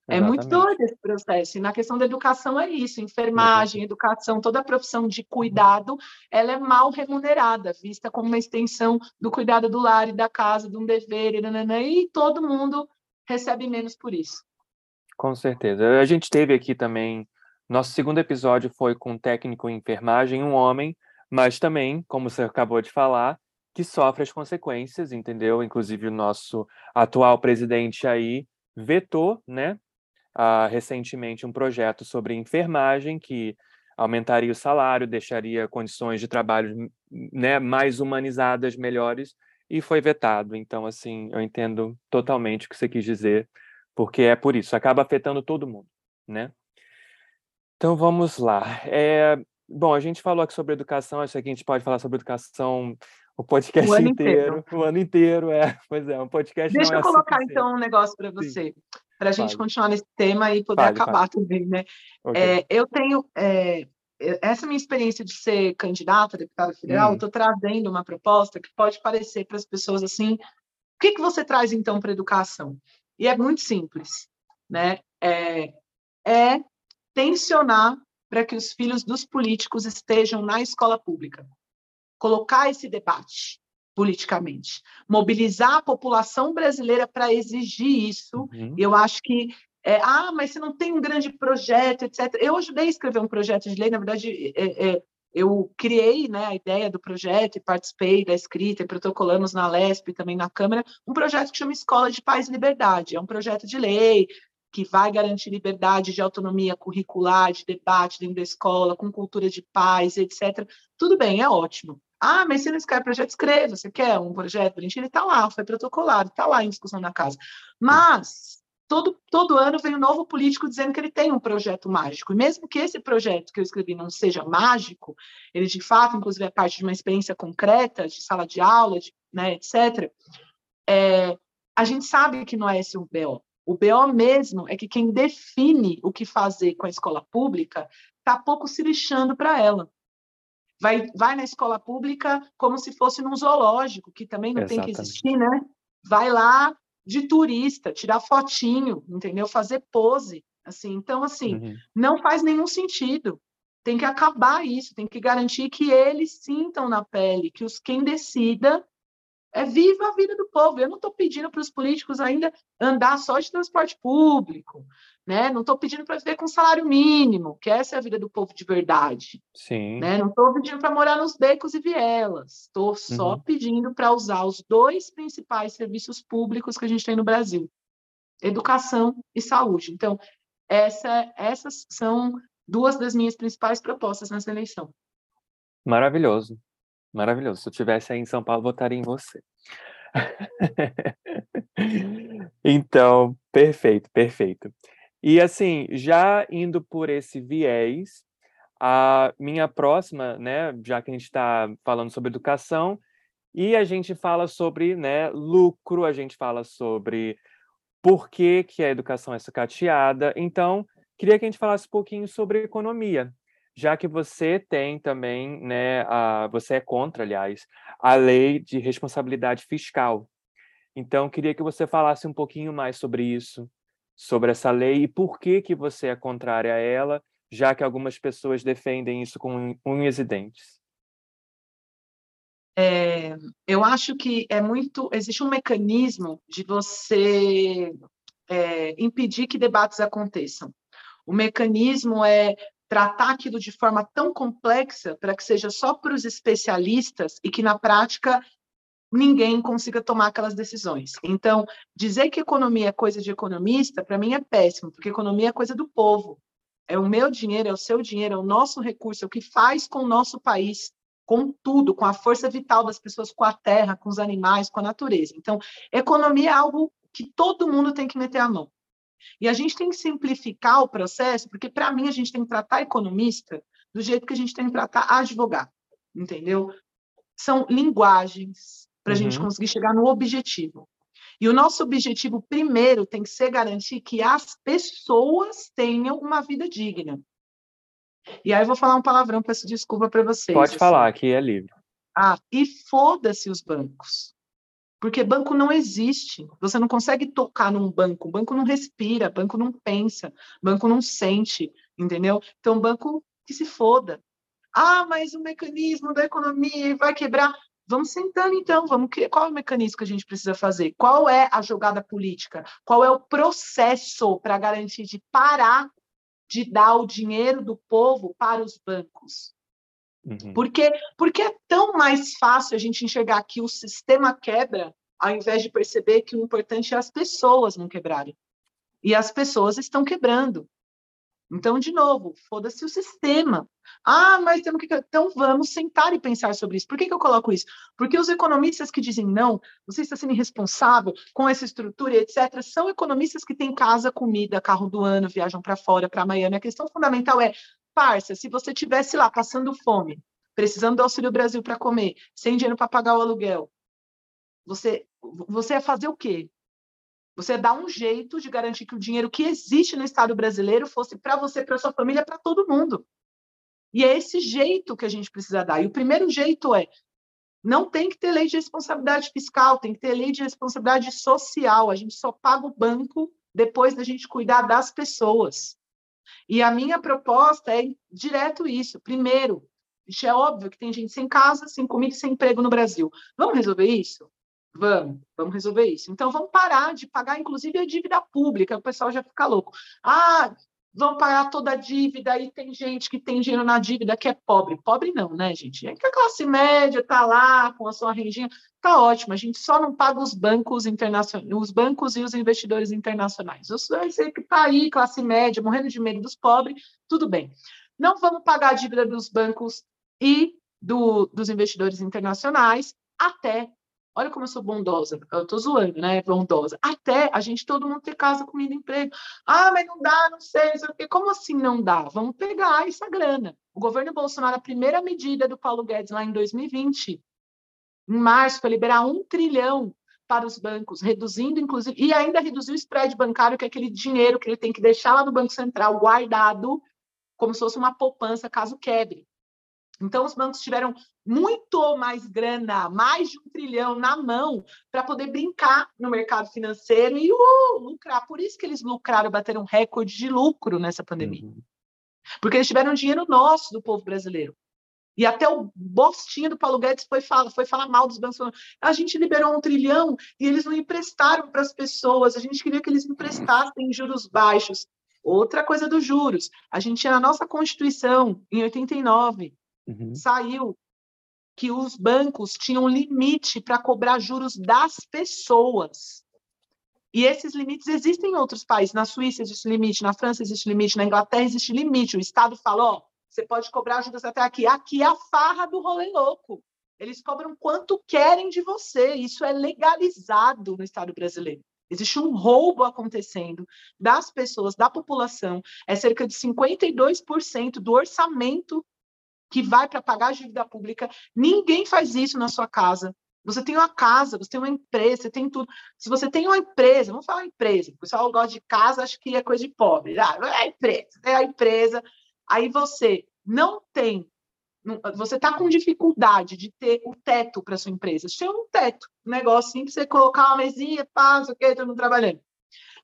É muito doido esse processo. E na questão da educação é isso, enfermagem, educação, toda a profissão de cuidado, ela é mal remunerada, vista como uma extensão do cuidado do lar e da casa, de um dever, e, e todo mundo recebe menos por isso. Com certeza. A gente teve aqui também, nosso segundo episódio foi com um técnico em enfermagem, um homem, mas também, como você acabou de falar, que sofre as consequências, entendeu? Inclusive o nosso atual presidente aí vetou, né, uh, recentemente um projeto sobre enfermagem que aumentaria o salário, deixaria condições de trabalho né, mais humanizadas, melhores, e foi vetado. Então, assim, eu entendo totalmente o que você quis dizer, porque é por isso, acaba afetando todo mundo, né? Então, vamos lá. É, bom, a gente falou aqui sobre educação, acho que a gente pode falar sobre educação o podcast o inteiro, inteiro, o ano inteiro, é, pois é, um podcast Deixa eu é colocar, então, um negócio para você. Para a gente vale. continuar nesse tema e poder vale, acabar vale. também, né? Okay. É, eu tenho é, essa minha experiência de ser candidata a deputada federal, hum. estou trazendo uma proposta que pode parecer para as pessoas assim, o que, que você traz então para a educação? E é muito simples, né? É, é tensionar para que os filhos dos políticos estejam na escola pública, colocar esse debate, politicamente. Mobilizar a população brasileira para exigir isso, uhum. eu acho que é, ah, mas você não tem um grande projeto, etc. Eu ajudei a escrever um projeto de lei, na verdade, é, é, eu criei né, a ideia do projeto e participei da escrita e protocolamos na LESP e também na Câmara, um projeto que chama Escola de Paz e Liberdade. É um projeto de lei que vai garantir liberdade de autonomia curricular, de debate dentro da escola, com cultura de paz, etc. Tudo bem, é ótimo. Ah, mas se não escreve projeto, escreva. Você quer um projeto? Ele está lá, foi protocolado, está lá em discussão na casa. Mas todo, todo ano vem um novo político dizendo que ele tem um projeto mágico. E mesmo que esse projeto que eu escrevi não seja mágico, ele de fato, inclusive, é parte de uma experiência concreta, de sala de aula, de, né, etc., é, a gente sabe que não é esse o BO. O BO mesmo é que quem define o que fazer com a escola pública está pouco se lixando para ela vai, vai na escola pública como se fosse num zoológico, que também não Exatamente. tem que existir, né? Vai lá de turista, tirar fotinho, entendeu? Fazer pose, assim. Então, assim, uhum. não faz nenhum sentido. Tem que acabar isso, tem que garantir que eles sintam na pele, que os quem decida É viva a vida do povo. Eu não estou pedindo para os políticos ainda andar só de transporte público, né? Não estou pedindo para viver com salário mínimo, que essa é a vida do povo de verdade. Sim. Né? Não estou pedindo para morar nos becos e vielas. Estou só uhum. pedindo para usar os dois principais serviços públicos que a gente tem no Brasil: educação e saúde. Então, essa, essas são duas das minhas principais propostas nessa eleição. Maravilhoso. Maravilhoso. Se eu tivesse aí em São Paulo, votaria em você. então, perfeito, perfeito. E assim, já indo por esse viés, a minha próxima, né, já que a gente está falando sobre educação, e a gente fala sobre né, lucro, a gente fala sobre por que, que a educação é sucateada. Então, queria que a gente falasse um pouquinho sobre economia, já que você tem também, né, a, você é contra, aliás, a lei de responsabilidade fiscal. Então, queria que você falasse um pouquinho mais sobre isso, sobre essa lei e por que que você é contrária a ela, já que algumas pessoas defendem isso com unhas e dentes. É, eu acho que é muito existe um mecanismo de você é, impedir que debates aconteçam. O mecanismo é tratar aquilo de forma tão complexa para que seja só para os especialistas e que na prática ninguém consiga tomar aquelas decisões. Então, dizer que economia é coisa de economista, para mim é péssimo, porque economia é coisa do povo. É o meu dinheiro, é o seu dinheiro, é o nosso recurso, é o que faz com o nosso país, com tudo, com a força vital das pessoas, com a terra, com os animais, com a natureza. Então, economia é algo que todo mundo tem que meter a mão. E a gente tem que simplificar o processo, porque para mim a gente tem que tratar economista do jeito que a gente tem que tratar advogado, entendeu? São linguagens para a uhum. gente conseguir chegar no objetivo. E o nosso objetivo primeiro tem que ser garantir que as pessoas tenham uma vida digna. E aí eu vou falar um palavrão, peço desculpa para vocês. Pode assim. falar, que é livre. Ah, e foda-se os bancos. Porque banco não existe. Você não consegue tocar num banco. O banco não respira, banco não pensa, banco não sente, entendeu? Então, banco que se foda. Ah, mas o mecanismo da economia vai quebrar. Vamos sentando então, vamos qual é o mecanismo que a gente precisa fazer? Qual é a jogada política? Qual é o processo para garantir de parar de dar o dinheiro do povo para os bancos? Uhum. Porque, porque é tão mais fácil a gente enxergar que o sistema quebra, ao invés de perceber que o importante é as pessoas não quebrarem. E as pessoas estão quebrando. Então, de novo, foda-se o sistema. Ah, mas temos que. Então, vamos sentar e pensar sobre isso. Por que, que eu coloco isso? Porque os economistas que dizem não, você está sendo irresponsável com essa estrutura etc., são economistas que têm casa, comida, carro do ano, viajam para fora, para Miami. A questão fundamental é Parça, se você tivesse lá passando fome, precisando do Auxílio Brasil para comer, sem dinheiro para pagar o aluguel, você, você ia fazer o quê? Você ia dar um jeito de garantir que o dinheiro que existe no Estado brasileiro fosse para você, para sua família, para todo mundo. E é esse jeito que a gente precisa dar. E o primeiro jeito é não tem que ter lei de responsabilidade fiscal, tem que ter lei de responsabilidade social. A gente só paga o banco depois da gente cuidar das pessoas. E a minha proposta é direto isso. Primeiro, isso é óbvio que tem gente sem casa, sem comida e sem emprego no Brasil. Vamos resolver isso? Vamos, vamos resolver isso. Então, vamos parar de pagar, inclusive, a dívida pública, o pessoal já fica louco. Ah, vão pagar toda a dívida, e tem gente que tem dinheiro na dívida que é pobre. Pobre não, né, gente? É que a classe média está lá com a sua rendinha, tá ótimo. A gente só não paga os bancos internacionais, os bancos e os investidores internacionais. Você que está aí, classe média, morrendo de medo dos pobres, tudo bem. Não vamos pagar a dívida dos bancos e do, dos investidores internacionais até Olha como eu sou bondosa. Eu tô zoando, né? Bondosa. Até a gente, todo mundo ter casa, comida, emprego. Ah, mas não dá, não sei, não sei o. Como assim não dá? Vamos pegar essa grana. O governo Bolsonaro, a primeira medida do Paulo Guedes lá em 2020, em março, foi liberar um trilhão para os bancos, reduzindo, inclusive, e ainda reduziu o spread bancário, que é aquele dinheiro que ele tem que deixar lá no Banco Central guardado, como se fosse uma poupança caso quebre. Então, os bancos tiveram muito mais grana, mais de um trilhão na mão, para poder brincar no mercado financeiro e uh, lucrar. Por isso que eles lucraram, bateram recorde de lucro nessa pandemia. Uhum. Porque eles tiveram dinheiro nosso, do povo brasileiro. E até o bostinho do Paulo Guedes foi, fala, foi falar mal dos bancos. A gente liberou um trilhão e eles não emprestaram para as pessoas. A gente queria que eles emprestassem em juros baixos. Outra coisa dos juros. A gente tinha na nossa Constituição, em 89, uhum. saiu que os bancos tinham limite para cobrar juros das pessoas. E esses limites existem em outros países. Na Suíça existe limite, na França existe limite, na Inglaterra existe limite. O Estado fala, ó, você pode cobrar juros até aqui. Aqui é a farra do rolê louco. Eles cobram quanto querem de você. Isso é legalizado no Estado brasileiro. Existe um roubo acontecendo das pessoas, da população. É cerca de 52% do orçamento que vai para pagar a dívida pública. Ninguém faz isso na sua casa. Você tem uma casa, você tem uma empresa, você tem tudo. Se você tem uma empresa, vamos falar empresa, o pessoal gosta de casa, acho que é coisa de pobre. Ah, é empresa, é a empresa, Aí você não tem, você está com dificuldade de ter o teto para sua empresa. Você tem um teto, um negócio assim, para você colocar uma mesinha, pá, o todo mundo trabalhando.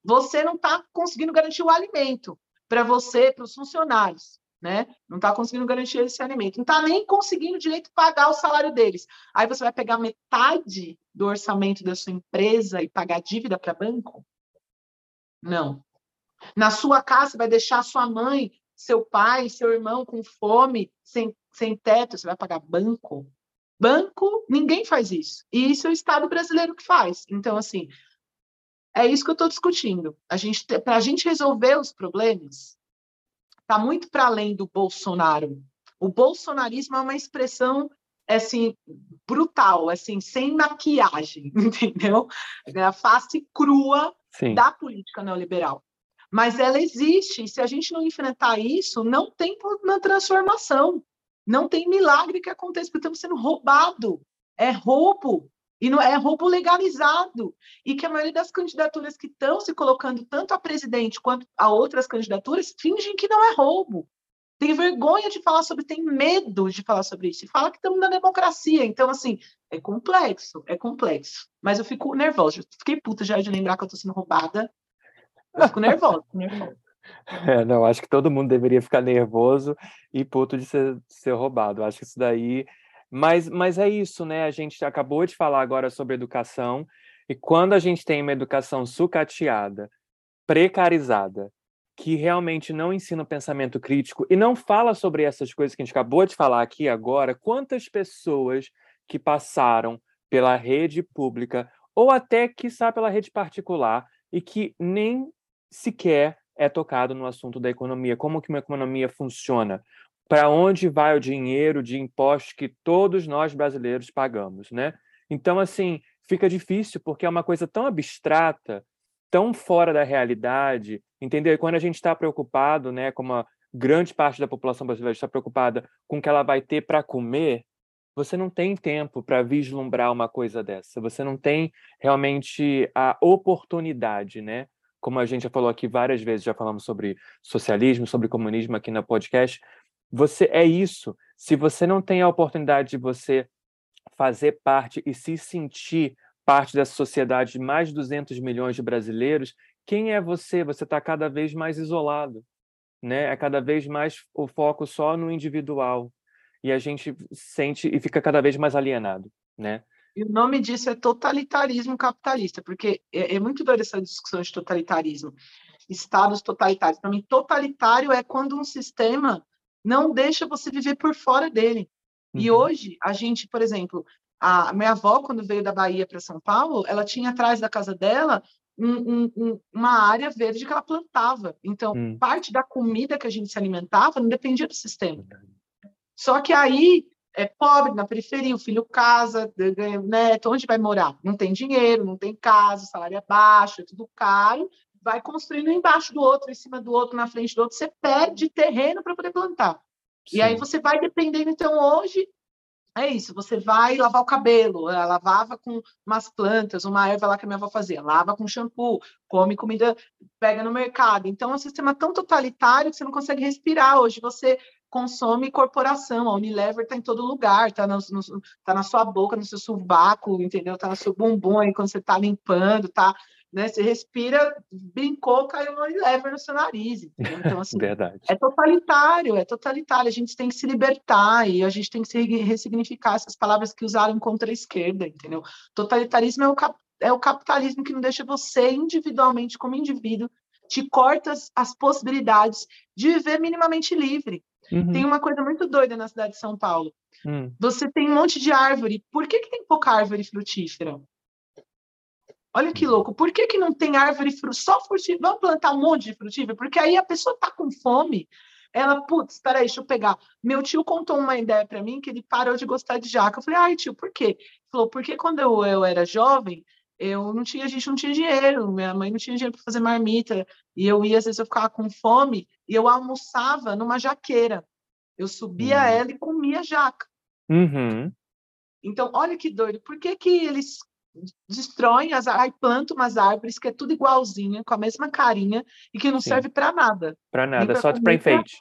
Você não está conseguindo garantir o alimento para você, para os funcionários. Né? Não está conseguindo garantir esse alimento, não está nem conseguindo direito pagar o salário deles. Aí você vai pegar metade do orçamento da sua empresa e pagar dívida para banco? Não. Na sua casa, vai deixar sua mãe seu pai, seu irmão com fome, sem, sem teto, você vai pagar banco? Banco, ninguém faz isso. E isso é o Estado brasileiro que faz. Então, assim, é isso que eu estou discutindo. A gente, para a gente resolver os problemas, está muito para além do Bolsonaro. O bolsonarismo é uma expressão assim brutal, assim sem maquiagem, entendeu? É a face crua Sim. da política neoliberal mas ela existe. E se a gente não enfrentar isso, não tem uma transformação. Não tem milagre que aconteça, porque estamos sendo roubados. É roubo. E não é roubo legalizado. E que a maioria das candidaturas que estão se colocando, tanto a presidente quanto a outras candidaturas, fingem que não é roubo. Tem vergonha de falar sobre, tem medo de falar sobre isso. E fala que estamos na democracia. Então, assim, é complexo, é complexo. Mas eu fico nervosa. Fiquei puta já de lembrar que eu estou sendo roubada eu fico nervoso, nervoso. É, não, acho que todo mundo deveria ficar nervoso e puto de ser, ser roubado. Acho que isso daí. Mas, mas é isso, né? A gente acabou de falar agora sobre educação, e quando a gente tem uma educação sucateada, precarizada, que realmente não ensina o pensamento crítico e não fala sobre essas coisas que a gente acabou de falar aqui agora, quantas pessoas que passaram pela rede pública ou até, quiçá, pela rede particular e que nem sequer é tocado no assunto da economia, como que uma economia funciona, para onde vai o dinheiro de impostos que todos nós brasileiros pagamos, né? Então, assim, fica difícil porque é uma coisa tão abstrata, tão fora da realidade, entendeu? E quando a gente está preocupado, né, como a grande parte da população brasileira está preocupada com o que ela vai ter para comer, você não tem tempo para vislumbrar uma coisa dessa. Você não tem realmente a oportunidade, né? como a gente já falou aqui várias vezes, já falamos sobre socialismo, sobre comunismo aqui na podcast, você é isso. Se você não tem a oportunidade de você fazer parte e se sentir parte dessa sociedade de mais de 200 milhões de brasileiros, quem é você? Você está cada vez mais isolado, né? É cada vez mais o foco só no individual e a gente sente e fica cada vez mais alienado, né? E o nome disso é totalitarismo capitalista, porque é, é muito doida essa discussão de totalitarismo. Estados totalitários. Para mim, totalitário é quando um sistema não deixa você viver por fora dele. Uhum. E hoje, a gente, por exemplo, a minha avó, quando veio da Bahia para São Paulo, ela tinha atrás da casa dela um, um, uma área verde que ela plantava. Então, uhum. parte da comida que a gente se alimentava não dependia do sistema. Só que aí é pobre, na periferia, o filho casa, ganha neto, onde vai morar? Não tem dinheiro, não tem casa, o salário é baixo, é tudo caro, vai construindo embaixo do outro, em cima do outro, na frente do outro, você perde terreno para poder plantar. Sim. E aí você vai dependendo, então, hoje, é isso, você vai lavar o cabelo, ela lavava com umas plantas, uma erva lá que a minha avó fazia, lava com shampoo, come comida, pega no mercado. Então, é um sistema tão totalitário que você não consegue respirar. Hoje você consome corporação. A Unilever está em todo lugar, está tá na sua boca, no seu subaco, entendeu? Está no seu bumbum aí quando você está limpando, tá? Né? Você respira, brincou, caiu um lever no seu nariz. Entendeu? Então, assim, Verdade. é totalitário, é totalitário. A gente tem que se libertar e a gente tem que se ressignificar essas palavras que usaram contra a esquerda, entendeu? Totalitarismo é o, cap é o capitalismo que não deixa você individualmente, como indivíduo, te corta as, as possibilidades de viver minimamente livre. Uhum. Tem uma coisa muito doida na cidade de São Paulo. Uhum. Você tem um monte de árvore. Por que, que tem pouca árvore frutífera? Olha que louco, por que, que não tem árvore só frutífera? Vamos plantar um monte de frutífera? Porque aí a pessoa está com fome, ela, putz, peraí, deixa eu pegar. Meu tio contou uma ideia para mim que ele parou de gostar de jaca. Eu falei, ai, tio, por quê? Ele falou, porque quando eu, eu era jovem, eu não tinha, a gente não tinha dinheiro, minha mãe não tinha dinheiro para fazer marmita, e eu ia, às vezes eu ficava com fome, e eu almoçava numa jaqueira. Eu subia uhum. ela e comia jaca. Uhum. Então, olha que doido, por que que eles destroem as aí plantam umas árvores que é tudo igualzinha, com a mesma carinha e que não Sim. serve para nada. Para nada, só para enfeite.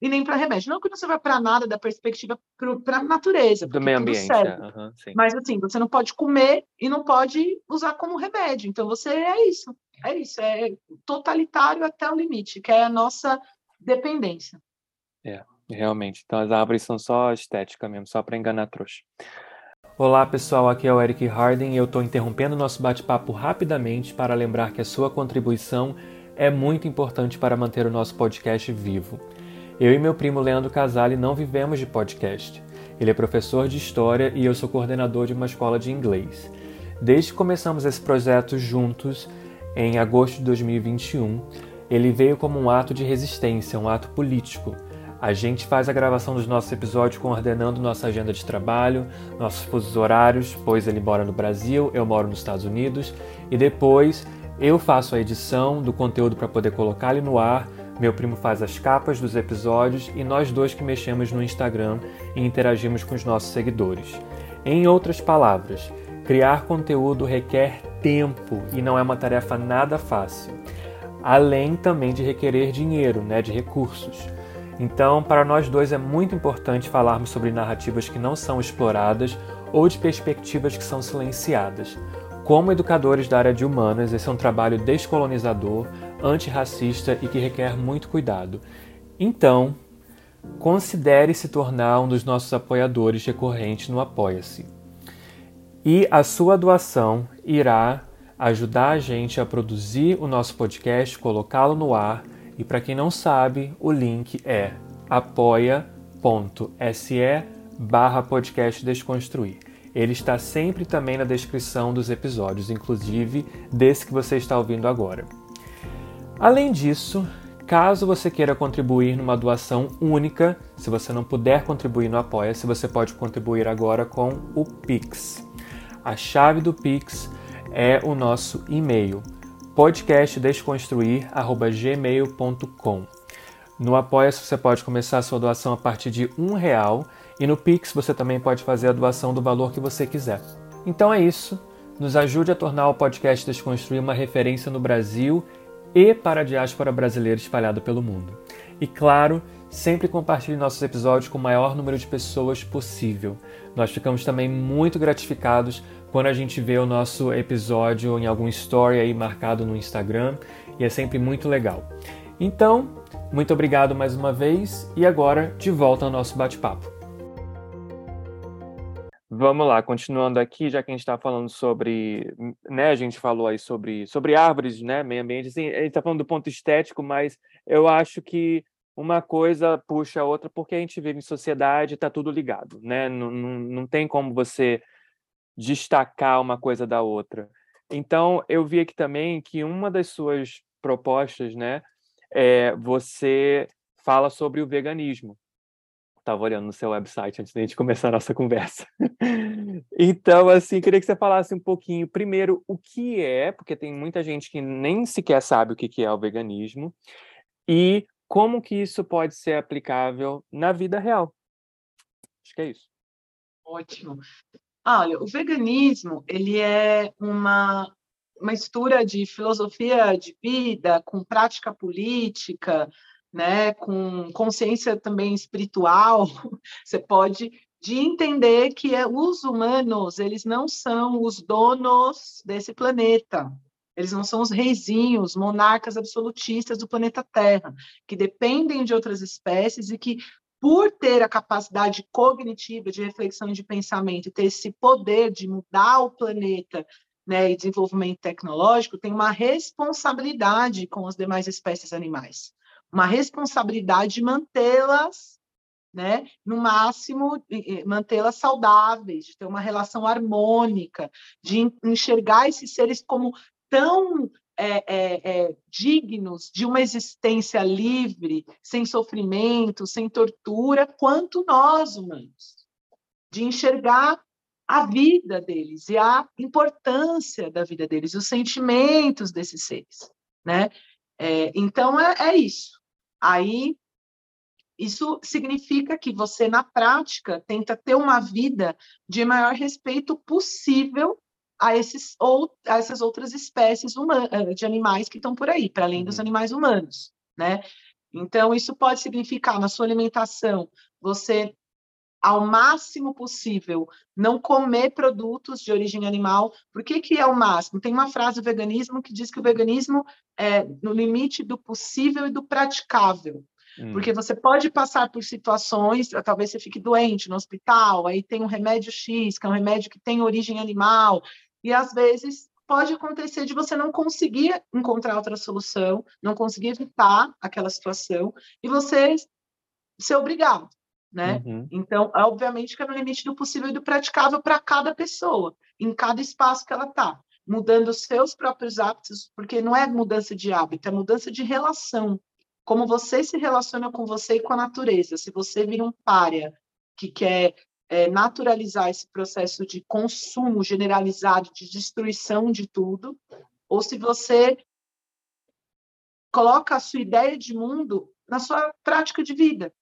E nem para remédio. Não que não serve para nada da perspectiva para a natureza. Do meio ambiente. É. Uhum, Mas assim, você não pode comer e não pode usar como remédio. Então você é isso. É isso. É totalitário até o limite, que é a nossa dependência. É, realmente. Então as árvores são só estética mesmo, só para enganar trouxa. Olá pessoal, aqui é o Eric Harden e eu estou interrompendo nosso bate-papo rapidamente para lembrar que a sua contribuição é muito importante para manter o nosso podcast vivo. Eu e meu primo Leandro Casale não vivemos de podcast. Ele é professor de história e eu sou coordenador de uma escola de inglês. Desde que começamos esse projeto juntos, em agosto de 2021, ele veio como um ato de resistência, um ato político a gente faz a gravação dos nossos episódios coordenando nossa agenda de trabalho, nossos fusos horários, pois ele mora no Brasil, eu moro nos Estados Unidos, e depois eu faço a edição do conteúdo para poder colocar ele no ar. Meu primo faz as capas dos episódios e nós dois que mexemos no Instagram e interagimos com os nossos seguidores. Em outras palavras, criar conteúdo requer tempo e não é uma tarefa nada fácil. Além também de requerer dinheiro, né, de recursos. Então, para nós dois é muito importante falarmos sobre narrativas que não são exploradas ou de perspectivas que são silenciadas. Como educadores da área de humanas, esse é um trabalho descolonizador, antirracista e que requer muito cuidado. Então, considere se tornar um dos nossos apoiadores recorrentes no Apoia-se. E a sua doação irá ajudar a gente a produzir o nosso podcast, colocá-lo no ar e para quem não sabe, o link é apoia.se barra podcast Desconstruir. Ele está sempre também na descrição dos episódios, inclusive desse que você está ouvindo agora. Além disso, caso você queira contribuir numa doação única, se você não puder contribuir no Apoia-se, você pode contribuir agora com o Pix. A chave do Pix é o nosso e-mail podcastdesconstruir.gmail.com. No Apoia-se você pode começar a sua doação a partir de um real e no Pix você também pode fazer a doação do valor que você quiser. Então é isso. Nos ajude a tornar o podcast Desconstruir uma referência no Brasil e para a diáspora brasileira espalhada pelo mundo. E claro, sempre compartilhe nossos episódios com o maior número de pessoas possível. Nós ficamos também muito gratificados quando a gente vê o nosso episódio em algum story aí marcado no Instagram e é sempre muito legal. Então, muito obrigado mais uma vez e agora de volta ao nosso bate-papo. Vamos lá, continuando aqui, já que a gente está falando sobre, né, a gente falou aí sobre, sobre árvores, né, meio ambiente, assim, a gente está falando do ponto estético, mas eu acho que uma coisa puxa a outra porque a gente vive em sociedade, está tudo ligado, né, não, não, não tem como você destacar uma coisa da outra. Então, eu vi aqui também que uma das suas propostas, né, é você fala sobre o veganismo. Estava olhando no seu website antes de a gente começar a nossa conversa. então, assim, queria que você falasse um pouquinho, primeiro, o que é, porque tem muita gente que nem sequer sabe o que é o veganismo, e como que isso pode ser aplicável na vida real. Acho que é isso. Ótimo. Olha, o veganismo ele é uma uma mistura de filosofia de vida com prática política, né, com consciência também espiritual. Você pode de entender que é, os humanos eles não são os donos desse planeta. Eles não são os reizinhos, monarcas absolutistas do planeta Terra, que dependem de outras espécies e que, por ter a capacidade cognitiva de reflexão e de pensamento, ter esse poder de mudar o planeta né, e desenvolvimento tecnológico, tem uma responsabilidade com as demais espécies animais, uma responsabilidade de mantê-las né? No máximo, mantê-las saudáveis, de ter uma relação harmônica, de enxergar esses seres como tão é, é, é, dignos de uma existência livre, sem sofrimento, sem tortura, quanto nós humanos, de enxergar a vida deles e a importância da vida deles, os sentimentos desses seres, né? É, então é, é isso. Aí isso significa que você, na prática, tenta ter uma vida de maior respeito possível a, esses, ou, a essas outras espécies humanas, de animais que estão por aí, para além dos uhum. animais humanos, né? Então, isso pode significar, na sua alimentação, você, ao máximo possível, não comer produtos de origem animal. Por que, que é o máximo? Tem uma frase do veganismo que diz que o veganismo é no limite do possível e do praticável. Hum. Porque você pode passar por situações, talvez você fique doente no hospital, aí tem um remédio X, que é um remédio que tem origem animal, e às vezes pode acontecer de você não conseguir encontrar outra solução, não conseguir evitar aquela situação, e você ser obrigado, né? Uhum. Então, obviamente que é no limite do possível e do praticável para cada pessoa, em cada espaço que ela está mudando os seus próprios hábitos, porque não é mudança de hábito, é mudança de relação como você se relaciona com você e com a natureza. Se você vira um párea que quer é, naturalizar esse processo de consumo generalizado, de destruição de tudo, ou se você coloca a sua ideia de mundo na sua prática de vida,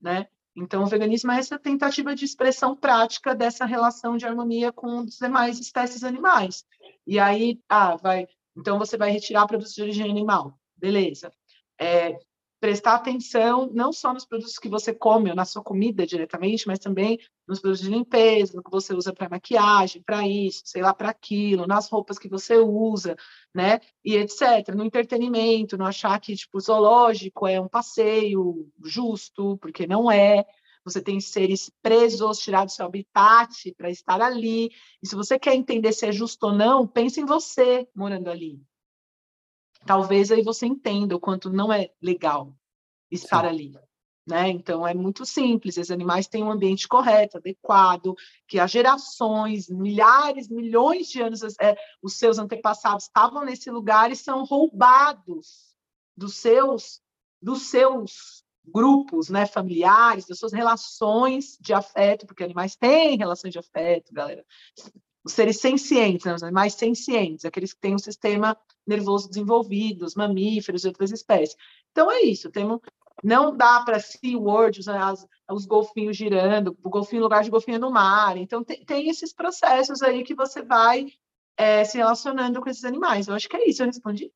né? Então, o veganismo é essa tentativa de expressão prática dessa relação de harmonia com as demais espécies animais. E aí, ah, vai, então você vai retirar produtos de origem animal, beleza? É, prestar atenção não só nos produtos que você come ou na sua comida diretamente, mas também nos produtos de limpeza, que você usa para maquiagem, para isso, sei lá, para aquilo, nas roupas que você usa, né? E etc. No entretenimento, não achar que tipo zoológico é um passeio justo, porque não é. Você tem seres presos, tirados do seu habitat para estar ali. E se você quer entender se é justo ou não, pense em você morando ali talvez aí você entenda o quanto não é legal estar Sim. ali. Né? Então é muito simples, os animais têm um ambiente correto, adequado, que há gerações, milhares, milhões de anos, é, os seus antepassados estavam nesse lugar e são roubados dos seus, dos seus grupos, né, familiares, das suas relações de afeto, porque animais têm relações de afeto, galera os seres sencientes, né, os animais sencientes, aqueles que têm um sistema nervoso desenvolvido, os mamíferos e outras espécies. Então é isso, temos, não dá para SeaWorld, usar os golfinhos girando, o golfinho lugar de golfinho no mar. Então tem, tem esses processos aí que você vai é, se relacionando com esses animais. Eu acho que é isso, eu respondi.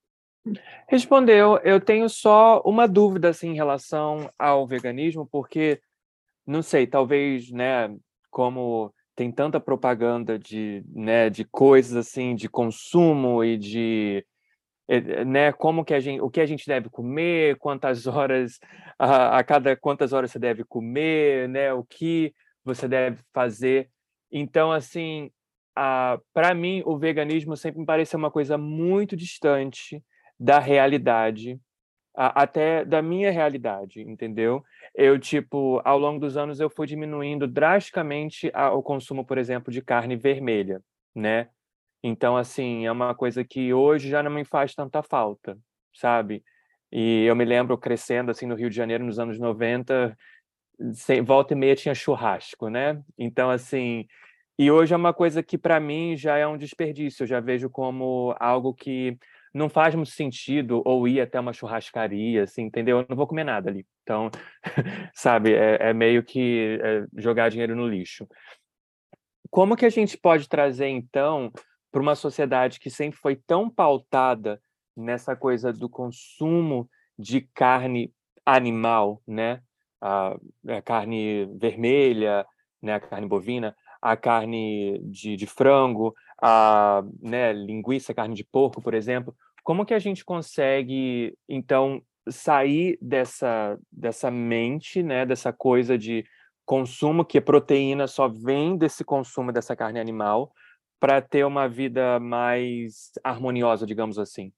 Respondeu. Eu tenho só uma dúvida assim, em relação ao veganismo, porque, não sei, talvez, né, como tem tanta propaganda de, né, de coisas assim, de consumo e de eh, né, como que a gente, o que a gente deve comer, quantas horas a, a cada quantas horas você deve comer, né, o que você deve fazer. Então, assim, para mim, o veganismo sempre me pareceu uma coisa muito distante da realidade, a, até da minha realidade, entendeu? Eu, tipo, ao longo dos anos, eu fui diminuindo drasticamente o consumo, por exemplo, de carne vermelha, né? Então, assim, é uma coisa que hoje já não me faz tanta falta, sabe? E eu me lembro crescendo, assim, no Rio de Janeiro, nos anos 90, sem, volta e meia tinha churrasco, né? Então, assim, e hoje é uma coisa que para mim já é um desperdício, eu já vejo como algo que não faz muito sentido ou ir até uma churrascaria, assim, entendeu? Eu não vou comer nada ali. Então, sabe, é, é meio que é jogar dinheiro no lixo. Como que a gente pode trazer, então, para uma sociedade que sempre foi tão pautada nessa coisa do consumo de carne animal, né? A, a carne vermelha, né? A carne bovina, a carne de, de frango, a né, linguiça, carne de porco, por exemplo, como que a gente consegue, então, sair dessa, dessa mente, né, dessa coisa de consumo, que a proteína só vem desse consumo dessa carne animal, para ter uma vida mais harmoniosa, digamos assim,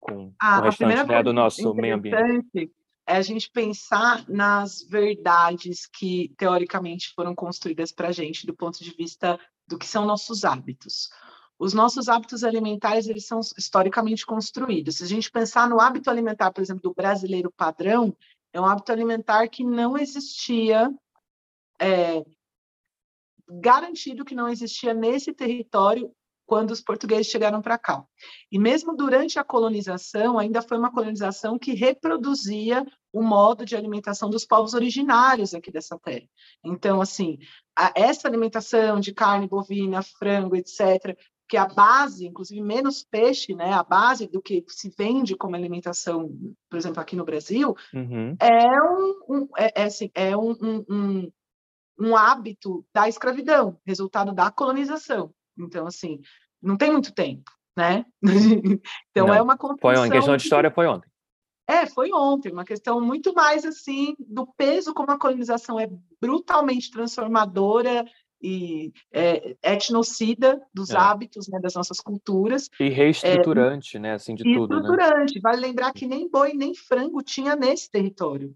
com ah, o restante né, do nosso meio ambiente? É a gente pensar nas verdades que teoricamente foram construídas para a gente do ponto de vista do que são nossos hábitos os nossos hábitos alimentares eles são historicamente construídos. Se a gente pensar no hábito alimentar, por exemplo, do brasileiro padrão, é um hábito alimentar que não existia, é, garantido que não existia nesse território quando os portugueses chegaram para cá. E mesmo durante a colonização, ainda foi uma colonização que reproduzia o modo de alimentação dos povos originários aqui dessa terra. Então, assim, a, essa alimentação de carne bovina, frango, etc., que a base, inclusive menos peixe, né, a base do que se vende como alimentação, por exemplo, aqui no Brasil, uhum. é, um, um, é, é, assim, é um, um, um, hábito da escravidão, resultado da colonização. Então, assim, não tem muito tempo, né? então, não. é uma. Foi ontem, questão de história foi ontem. É, foi ontem, uma questão muito mais assim do peso como a colonização é brutalmente transformadora e é, etnocida dos é. hábitos, né, das nossas culturas. E reestruturante, é, né, assim, de tudo, né? Reestruturante. Vale lembrar que nem boi nem frango tinha nesse território.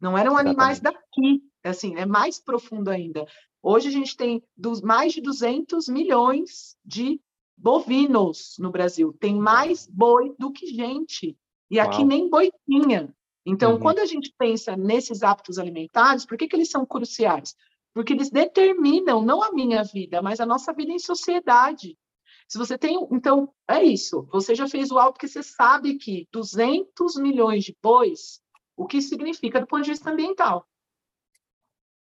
Não eram Exatamente. animais daqui, assim, é mais profundo ainda. Hoje a gente tem dos, mais de 200 milhões de bovinos no Brasil. Tem mais boi do que gente. E aqui Uau. nem boi tinha. Então, uhum. quando a gente pensa nesses hábitos alimentares, por que, que eles são cruciais? porque eles determinam não a minha vida, mas a nossa vida em sociedade. Se você tem, então, é isso. Você já fez o alto porque você sabe que 200 milhões de bois, o que significa do ponto de vista ambiental?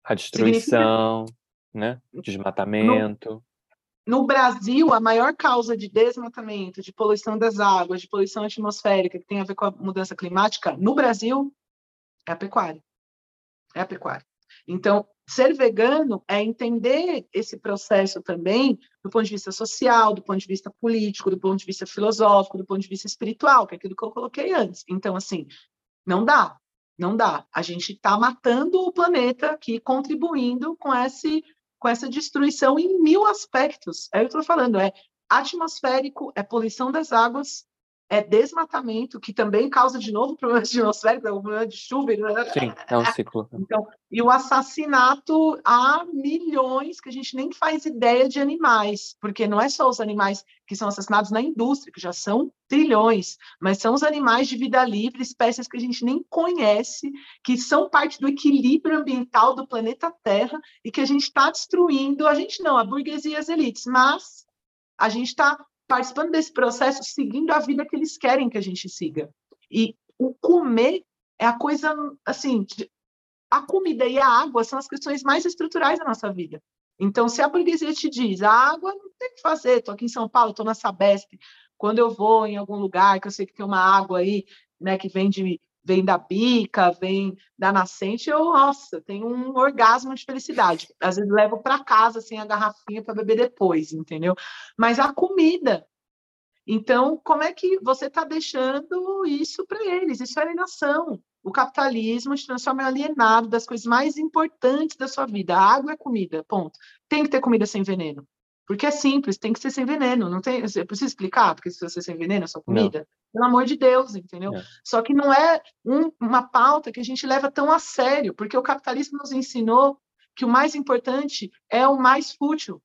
A destruição, significa... né? Desmatamento. No, no Brasil, a maior causa de desmatamento, de poluição das águas, de poluição atmosférica, que tem a ver com a mudança climática, no Brasil, é a pecuária. É a pecuária. Então, ser vegano é entender esse processo também do ponto de vista social, do ponto de vista político, do ponto de vista filosófico, do ponto de vista espiritual, que é aquilo que eu coloquei antes. Então, assim, não dá, não dá. A gente está matando o planeta aqui, contribuindo com, esse, com essa destruição em mil aspectos. É o que eu estou falando, é atmosférico, é poluição das águas, é desmatamento, que também causa de novo problemas atmosféricos, é um problema de chuva. Né? Sim, é um ciclo. Então, e o assassinato a milhões que a gente nem faz ideia de animais, porque não é só os animais que são assassinados na indústria, que já são trilhões, mas são os animais de vida livre, espécies que a gente nem conhece, que são parte do equilíbrio ambiental do planeta Terra e que a gente está destruindo, a gente não, a burguesia e as elites, mas a gente está participando desse processo, seguindo a vida que eles querem que a gente siga. E o comer é a coisa, assim, a comida e a água são as questões mais estruturais da nossa vida. Então, se a burguesia te diz, a água não tem o que fazer, estou aqui em São Paulo, estou na Sabesp, quando eu vou em algum lugar que eu sei que tem uma água aí, né, que vem de vem da bica, vem da nascente, eu, nossa, tenho um orgasmo de felicidade. Às vezes levo para casa assim a garrafinha para beber depois, entendeu? Mas a comida. Então, como é que você está deixando isso para eles? Isso é alienação. O capitalismo te transforma em alienado das coisas mais importantes da sua vida. A água é comida, ponto. Tem que ter comida sem veneno. Porque é simples, tem que ser sem veneno. Não tem, eu preciso explicar porque se você sem veneno é só comida. Não. Pelo amor de Deus, entendeu? É. Só que não é um, uma pauta que a gente leva tão a sério, porque o capitalismo nos ensinou que o mais importante é o mais fútil.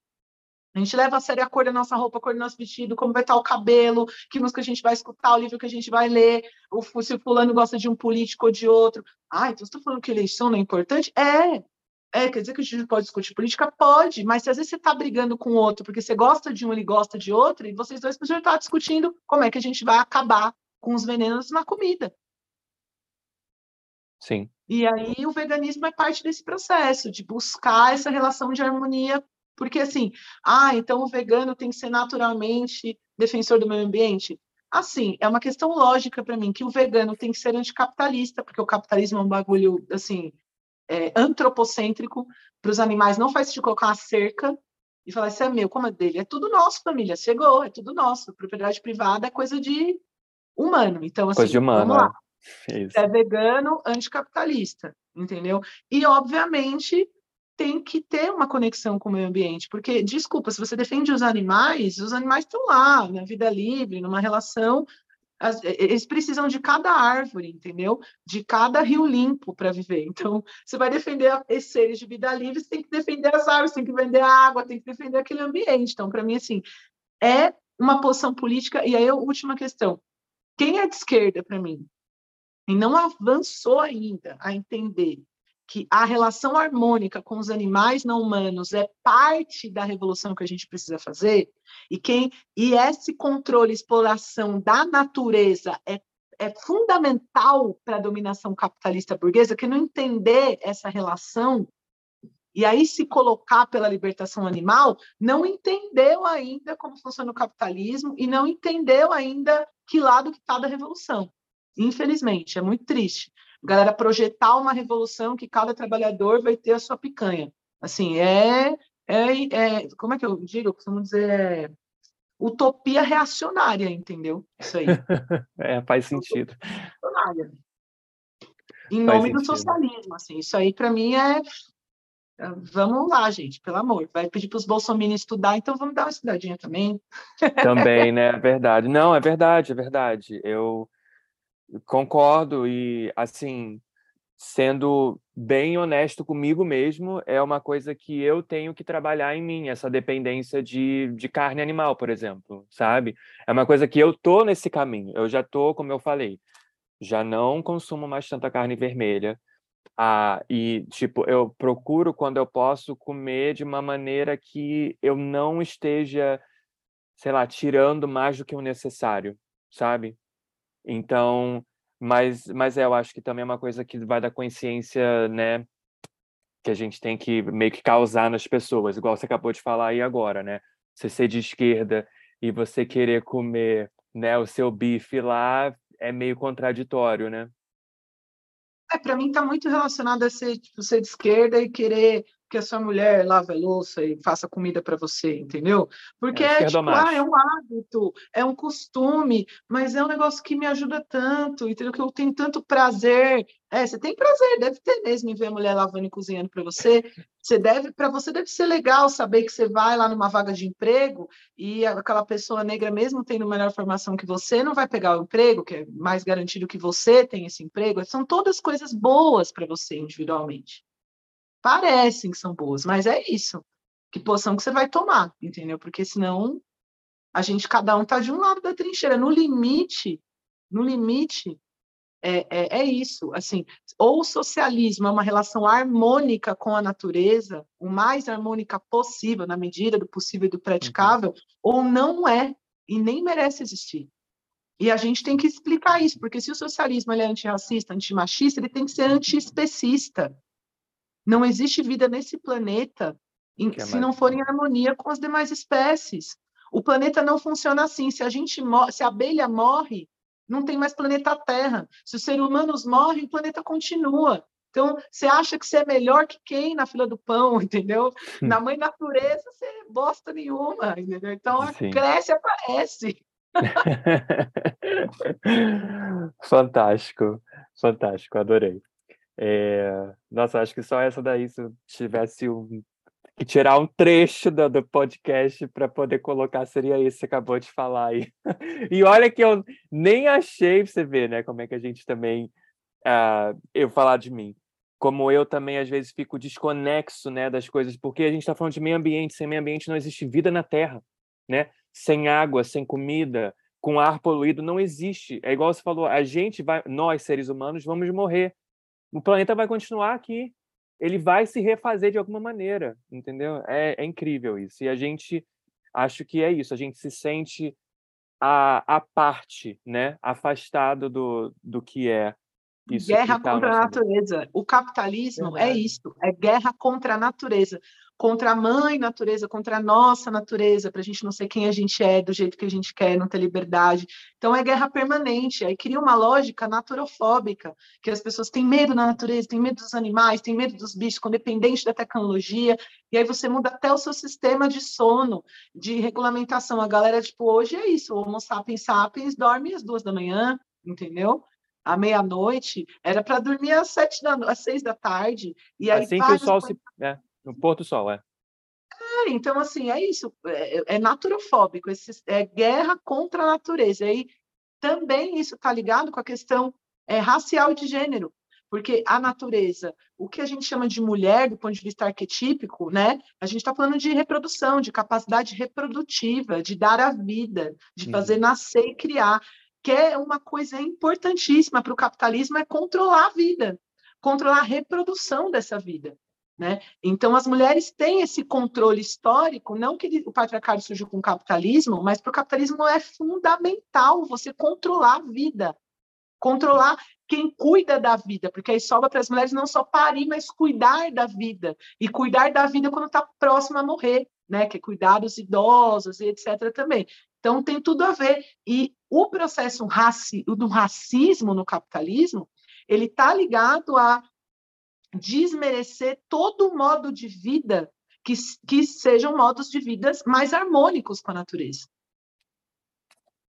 A gente leva a sério a cor da nossa roupa, a cor do nosso vestido, como vai estar o cabelo, que música a gente vai escutar, o livro que a gente vai ler, o, se o fulano gosta de um político ou de outro. Ah, então você está falando que eleição não é importante? É, é, quer dizer que a gente pode discutir política? Pode, mas se às vezes você está brigando com outro porque você gosta de um, ele gosta de outro, e vocês dois precisam estar discutindo como é que a gente vai acabar com os venenos na comida. Sim. E aí o veganismo é parte desse processo, de buscar essa relação de harmonia, porque assim, ah, então o vegano tem que ser naturalmente defensor do meio ambiente? Assim, é uma questão lógica para mim que o vegano tem que ser anticapitalista, porque o capitalismo é um bagulho assim, é, antropocêntrico para os animais, não faz sentido colocar uma cerca e falar, isso é meu, como é dele? É tudo nosso, família, chegou, é tudo nosso. Propriedade privada é coisa de humano. Então, assim, coisa de humano, vamos lá. É, é vegano, anticapitalista, entendeu? E, obviamente, tem que ter uma conexão com o meio ambiente, porque, desculpa, se você defende os animais, os animais estão lá, na vida livre, numa relação as, eles precisam de cada árvore, entendeu? De cada rio limpo para viver. Então, você vai defender esses seres de vida livre, você tem que defender as árvores, tem que defender a água, tem que defender aquele ambiente. Então, para mim, assim, é uma posição política. E aí, última questão: quem é de esquerda para mim e não avançou ainda a entender que a relação harmônica com os animais não humanos é parte da revolução que a gente precisa fazer, e quem e esse controle, exploração da natureza é, é fundamental para a dominação capitalista burguesa, que não entender essa relação e aí se colocar pela libertação animal, não entendeu ainda como funciona o capitalismo e não entendeu ainda que lado que está da revolução. Infelizmente, é muito triste galera projetar uma revolução que cada trabalhador vai ter a sua picanha. Assim, é, é, é como é que eu digo? Costumo dizer, é utopia reacionária, entendeu? Isso aí. é, faz sentido. Reacionária. Em faz nome sentido. do socialismo, assim, isso aí para mim é, é Vamos lá, gente, pelo amor. Vai pedir para os bolsominions estudar, então vamos dar uma estudadinha também. Também, né? É verdade. Não, é verdade, é verdade. Eu, Concordo e assim, sendo bem honesto comigo mesmo, é uma coisa que eu tenho que trabalhar em mim, essa dependência de, de carne animal, por exemplo, sabe? É uma coisa que eu tô nesse caminho. Eu já tô, como eu falei, já não consumo mais tanta carne vermelha. Ah, e tipo, eu procuro quando eu posso comer de uma maneira que eu não esteja, sei lá, tirando mais do que o necessário, sabe? Então, mas, mas é, eu acho que também é uma coisa que vai da consciência, né? Que a gente tem que meio que causar nas pessoas, igual você acabou de falar aí agora, né? Você ser de esquerda e você querer comer né, o seu bife lá é meio contraditório, né? É, para mim está muito relacionado a ser, tipo, ser de esquerda e querer que a sua mulher lave louça e faça comida para você, entendeu? Porque é, é tipo, ah, é um hábito, é um costume, mas é um negócio que me ajuda tanto, entendeu? Que eu tenho tanto prazer. É, você tem prazer, deve ter mesmo em ver a mulher lavando e cozinhando para você. Você deve, para você deve ser legal saber que você vai lá numa vaga de emprego e aquela pessoa negra mesmo tendo melhor formação que você não vai pegar o emprego, que é mais garantido que você tem esse emprego. São todas coisas boas para você individualmente parecem que são boas, mas é isso. Que posição que você vai tomar, entendeu? Porque senão a gente, cada um está de um lado da trincheira. No limite, no limite, é, é, é, isso. Assim, ou o socialismo é uma relação harmônica com a natureza, o mais harmônica possível, na medida do possível e do praticável, uhum. ou não é, e nem merece existir. E a gente tem que explicar isso, porque se o socialismo é antirracista, antimachista, ele tem que ser antiespecista. Não existe vida nesse planeta em, é se mais... não for em harmonia com as demais espécies. O planeta não funciona assim. Se a gente se a abelha morre, não tem mais planeta Terra. Se os seres humanos morrem, o planeta continua. Então, você acha que você é melhor que quem na fila do pão, entendeu? Hum. Na mãe natureza, você é bosta nenhuma, entendeu? Então, Sim. cresce e aparece. fantástico, fantástico, adorei. É... Nossa, acho que só essa daí, se eu tivesse um... que tirar um trecho do, do podcast para poder colocar, seria esse que você acabou de falar aí. e olha que eu nem achei, você ver, né, como é que a gente também. Uh, eu falar de mim. Como eu também, às vezes, fico desconexo né, das coisas, porque a gente está falando de meio ambiente, sem meio ambiente não existe vida na Terra. Né? Sem água, sem comida, com ar poluído, não existe. É igual você falou, a gente vai, nós seres humanos, vamos morrer o planeta vai continuar aqui. Ele vai se refazer de alguma maneira, entendeu? É, é incrível isso. E a gente, acho que é isso. A gente se sente a, a parte, né? Afastado do, do que é isso guerra tá contra a natureza. O capitalismo é, é isso, é guerra contra a natureza. Contra a mãe natureza, contra a nossa natureza, para a gente não ser quem a gente é, do jeito que a gente quer, não ter liberdade. Então é guerra permanente. Aí cria uma lógica naturofóbica, que as pessoas têm medo da natureza, têm medo dos animais, têm medo dos bichos, dependente da tecnologia, e aí você muda até o seu sistema de sono, de regulamentação. A galera, tipo, hoje é isso, o Homo sapiens sapiens dorme às duas da manhã, entendeu? à meia-noite, era para dormir às sete da às seis da tarde. E aí assim que o sol se. É, no pôr do sol, é. É, então, assim, é isso, é, é naturofóbico, esse, é guerra contra a natureza. E aí também isso está ligado com a questão é, racial e de gênero, porque a natureza, o que a gente chama de mulher do ponto de vista arquetípico, né? A gente está falando de reprodução, de capacidade reprodutiva, de dar a vida, de fazer uhum. nascer e criar que é uma coisa importantíssima para o capitalismo, é controlar a vida, controlar a reprodução dessa vida. Né? Então, as mulheres têm esse controle histórico, não que o patriarcado surgiu com o capitalismo, mas para o capitalismo é fundamental você controlar a vida, controlar quem cuida da vida, porque aí sobra para as mulheres não só parir, mas cuidar da vida, e cuidar da vida quando está próximo a morrer, né? que é cuidar dos idosos e etc. também. Então, tem tudo a ver. E o processo raci do racismo no capitalismo, ele está ligado a desmerecer todo modo de vida que, que sejam modos de vida mais harmônicos com a natureza.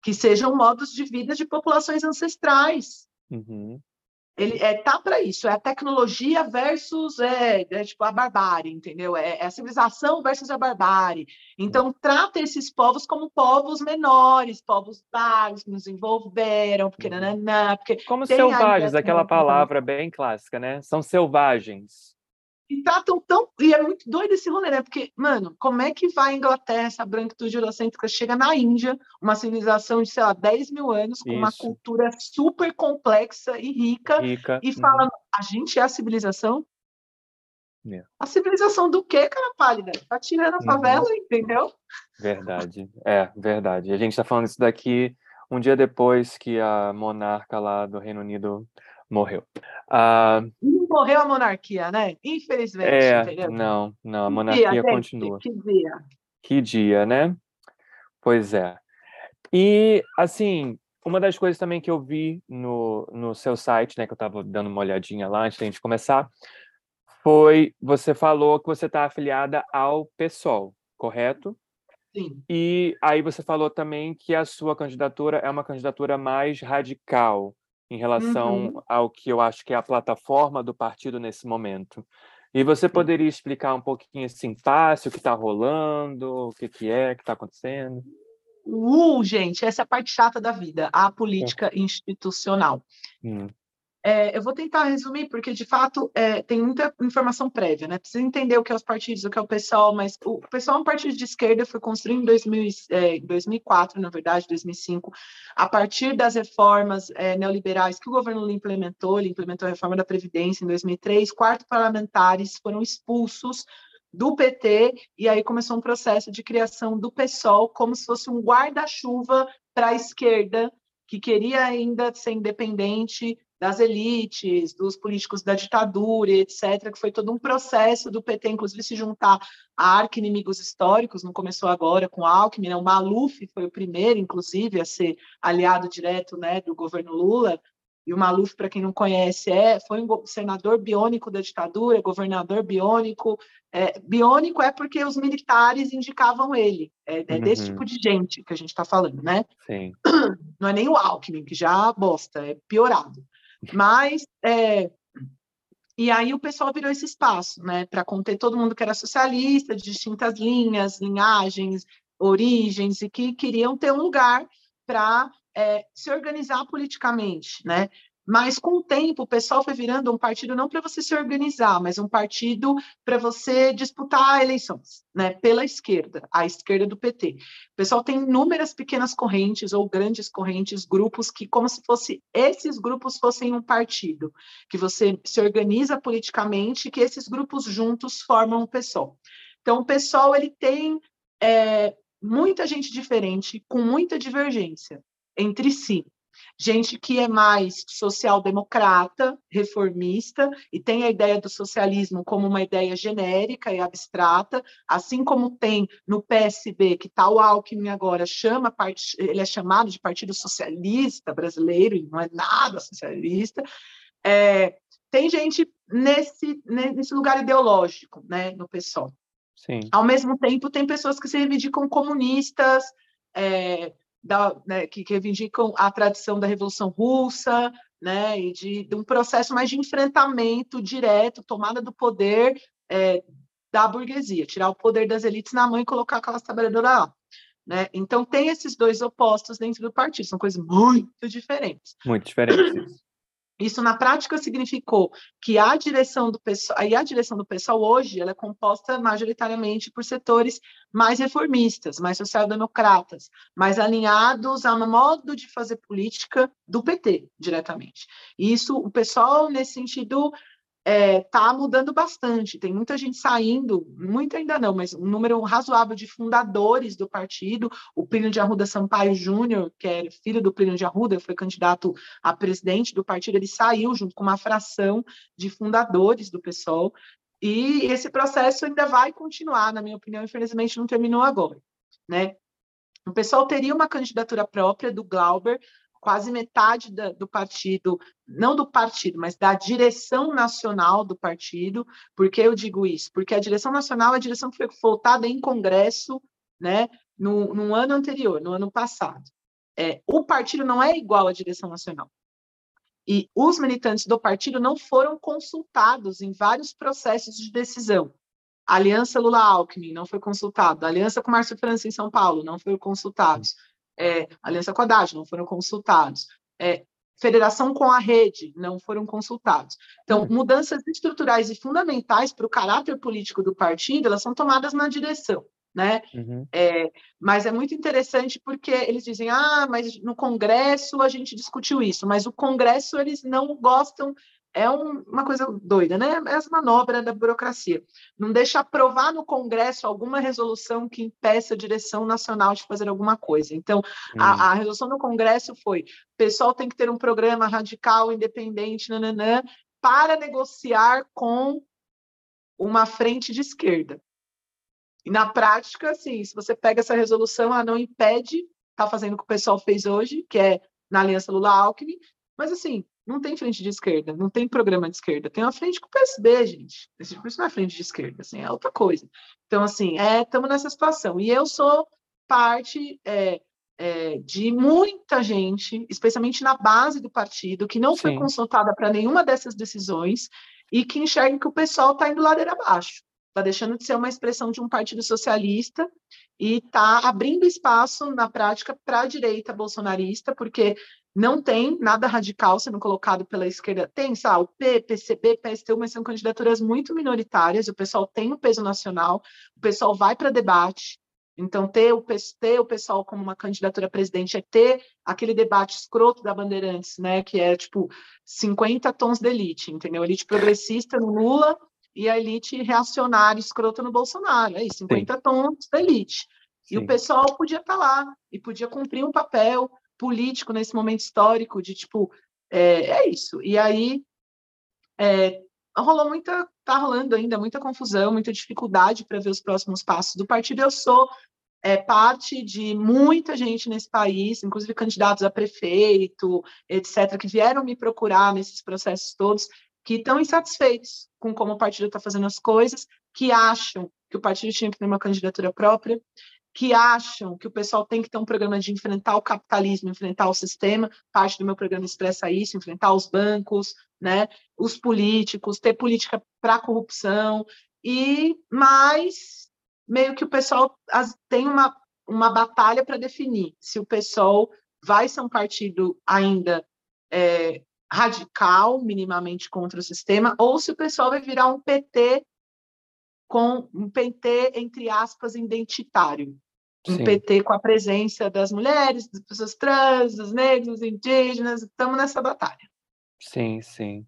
Que sejam modos de vida de populações ancestrais. Uhum ele é, tá para isso, é a tecnologia versus é, é, tipo a barbárie, entendeu? É, é, a civilização versus a barbárie. Então trata esses povos como povos menores, povos vagos que nos envolveram, porque uhum. nananã, porque como selvagens, aquela palavra bem clássica, né? São selvagens. E tratam tão. E é muito doido esse rolê, né? Porque, mano, como é que vai a Inglaterra, essa branquitude eurocêntrica, chega na Índia, uma civilização de, sei lá, 10 mil anos, com Isso. uma cultura super complexa e rica, rica. e fala: uhum. a gente é a civilização? É. A civilização do quê, cara pálida? Tá tirando a uhum. favela, uhum. entendeu? Verdade, é, verdade. A gente tá falando isso daqui um dia depois que a monarca lá do Reino Unido morreu. Uh, morreu a monarquia, né? Infelizmente. É, entendeu? não, não, a monarquia dia, continua. Que dia. Que dia, né? Pois é. E, assim, uma das coisas também que eu vi no, no seu site, né, que eu estava dando uma olhadinha lá antes da gente começar, foi, você falou que você está afiliada ao PSOL, correto? Sim. E aí você falou também que a sua candidatura é uma candidatura mais radical em relação uhum. ao que eu acho que é a plataforma do partido nesse momento. E você poderia explicar um pouquinho esse impasse, o que está rolando, o que, que é, o que está acontecendo? Uh, gente, essa é a parte chata da vida, a política é. institucional. Hum. É, eu vou tentar resumir, porque de fato é, tem muita informação prévia, né? Precisa entender o que é os partidos, o que é o pessoal, mas o pessoal é um partido de esquerda, foi construído em 2000, é, 2004, na verdade, 2005, a partir das reformas é, neoliberais que o governo implementou, ele implementou a reforma da Previdência em 2003, quatro parlamentares foram expulsos do PT, e aí começou um processo de criação do PSOL como se fosse um guarda-chuva para a esquerda, que queria ainda ser independente das elites, dos políticos da ditadura, etc., que foi todo um processo do PT, inclusive, se juntar a arqui-inimigos históricos, não começou agora com Alckmin, né? o Maluf foi o primeiro, inclusive, a ser aliado direto né, do governo Lula, e o Maluf, para quem não conhece, é, foi um senador biônico da ditadura, governador biônico. É, biônico é porque os militares indicavam ele. É, é uhum. desse tipo de gente que a gente está falando, né? Sim. Não é nem o Alckmin, que já bosta, é piorado. Mas é, e aí o pessoal virou esse espaço, né, para conter todo mundo que era socialista, de distintas linhas, linhagens, origens, e que queriam ter um lugar para é, se organizar politicamente, né? Mas com o tempo, o pessoal foi virando um partido não para você se organizar, mas um partido para você disputar eleições, né? Pela esquerda, a esquerda do PT. O pessoal tem inúmeras pequenas correntes ou grandes correntes, grupos que, como se fosse esses grupos fossem um partido, que você se organiza politicamente e que esses grupos juntos formam o PSOL. Então, o PSOL ele tem é, muita gente diferente, com muita divergência entre si gente que é mais social-democrata, reformista, e tem a ideia do socialismo como uma ideia genérica e abstrata, assim como tem no PSB, que tal tá Alckmin agora chama, ele é chamado de Partido Socialista Brasileiro, e não é nada socialista. É, tem gente nesse, nesse lugar ideológico, né, no PSOL. Sim. Ao mesmo tempo, tem pessoas que se reivindicam comunistas, é, da, né, que, reivindicam a tradição da Revolução Russa, né, e de, de, um processo mais de enfrentamento direto, tomada do poder é, da burguesia, tirar o poder das elites na mão e colocar aquelas trabalhadoras lá. Né? Então, tem esses dois opostos dentro do partido, são coisas muito diferentes. Muito diferentes. Isso na prática significou que a direção do pessoal, e a direção do pessoal hoje, ela é composta majoritariamente por setores mais reformistas, mais social-democratas, mais alinhados ao modo de fazer política do PT diretamente. E isso, o pessoal nesse sentido está é, tá mudando bastante. Tem muita gente saindo, muito ainda não, mas um número razoável de fundadores do partido. O Plínio de Arruda Sampaio Júnior, que é filho do Plínio de Arruda, foi candidato a presidente do partido, ele saiu junto com uma fração de fundadores do PSOL. E esse processo ainda vai continuar, na minha opinião, infelizmente não terminou agora. Né? O pessoal teria uma candidatura própria do Glauber, quase metade da, do partido, não do partido, mas da direção nacional do partido. Por que eu digo isso? Porque a direção nacional é a direção que foi votada em Congresso né, no, no ano anterior, no ano passado. É, o partido não é igual à direção nacional. E os militantes do partido não foram consultados em vários processos de decisão. A Aliança Lula-Alckmin não foi consultado. A Aliança com Márcio França em São Paulo não foi consultados é, Aliança com a Haddad, não foram consultados. É, federação com a rede, não foram consultados. Então, hum. mudanças estruturais e fundamentais para o caráter político do partido, elas são tomadas na direção, né? Uhum. É, mas é muito interessante porque eles dizem, ah, mas no Congresso a gente discutiu isso, mas o Congresso eles não gostam é um, uma coisa doida, né? É as manobras da burocracia. Não deixa aprovar no Congresso alguma resolução que impeça a direção nacional de fazer alguma coisa. Então, hum. a, a, resolução no Congresso foi: o pessoal tem que ter um programa radical, independente, nananã, para negociar com uma frente de esquerda. E na prática, assim, se você pega essa resolução, ela não impede, está fazendo o que o pessoal fez hoje, que é na aliança Lula-Alckmin, mas assim, não tem frente de esquerda, não tem programa de esquerda, tem uma frente com o PSB, gente. Isso não é frente de esquerda, assim, é outra coisa. Então, assim, estamos é, nessa situação. E eu sou parte é, é, de muita gente, especialmente na base do partido, que não Sim. foi consultada para nenhuma dessas decisões e que enxerga que o pessoal está indo ladeira abaixo. Está deixando de ser uma expressão de um partido socialista e está abrindo espaço, na prática, para a direita bolsonarista, porque não tem nada radical sendo colocado pela esquerda. Tem, sabe, o P, PCB, PSTU, mas são candidaturas muito minoritárias. O pessoal tem o um peso nacional, o pessoal vai para debate. Então, ter o, ter o pessoal como uma candidatura a presidente é ter aquele debate escroto da Bandeirantes, né? Que é tipo 50 tons de elite, entendeu? Elite progressista no Lula e a elite reacionária escrota no Bolsonaro. É isso, 50 Sim. tons da elite. Sim. E o pessoal podia estar tá lá e podia cumprir um papel político nesse momento histórico de tipo é, é isso. E aí é, rolou muita, tá rolando ainda muita confusão, muita dificuldade para ver os próximos passos do partido. Eu sou é, parte de muita gente nesse país, inclusive candidatos a prefeito, etc., que vieram me procurar nesses processos todos, que estão insatisfeitos com como o partido está fazendo as coisas, que acham que o partido tinha que ter uma candidatura própria, que acham que o pessoal tem que ter um programa de enfrentar o capitalismo, enfrentar o sistema, parte do meu programa expressa isso, enfrentar os bancos, né, os políticos, ter política para corrupção, e mais meio que o pessoal tem uma, uma batalha para definir se o pessoal vai ser um partido ainda é, radical, minimamente contra o sistema, ou se o pessoal vai virar um PT com um PT, entre aspas, identitário. Um Sim. PT com a presença das mulheres, das pessoas trans, dos negros, indígenas, estamos nessa batalha. Sim, sim.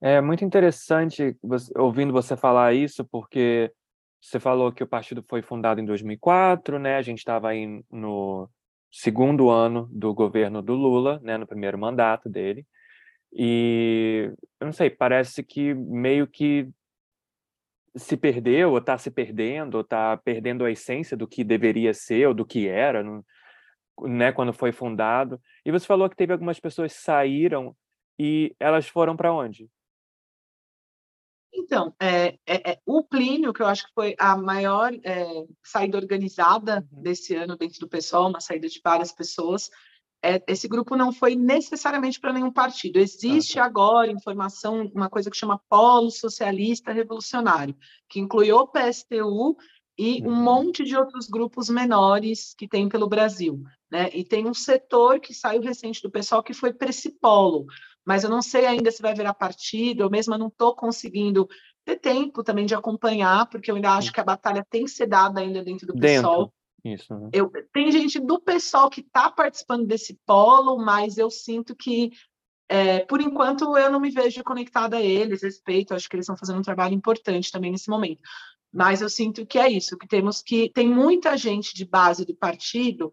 É muito interessante você, ouvindo você falar isso, porque você falou que o partido foi fundado em 2004, né? A gente estava aí no, segundo ano do governo do Lula, né, no primeiro mandato dele. E eu não sei, parece que meio que se perdeu, ou está se perdendo, ou está perdendo a essência do que deveria ser, ou do que era, né, quando foi fundado. E você falou que teve algumas pessoas que saíram e elas foram para onde? Então, é, é, é, o Plínio, que eu acho que foi a maior é, saída organizada uhum. desse ano dentro do pessoal, uma saída de várias pessoas, é, esse grupo não foi necessariamente para nenhum partido. Existe ah, tá. agora informação, uma coisa que chama Polo Socialista Revolucionário, que inclui o PSTU e um uhum. monte de outros grupos menores que tem pelo Brasil. Né? E tem um setor que saiu recente do pessoal que foi para esse polo, mas eu não sei ainda se vai virar partido, eu mesma não estou conseguindo ter tempo também de acompanhar, porque eu ainda acho que a batalha tem que ser dada ainda dentro do pessoal. Isso, né? eu, tem gente do pessoal que está participando desse polo, mas eu sinto que, é, por enquanto, eu não me vejo conectada a eles, respeito, acho que eles estão fazendo um trabalho importante também nesse momento. Mas eu sinto que é isso, que temos que. Tem muita gente de base do partido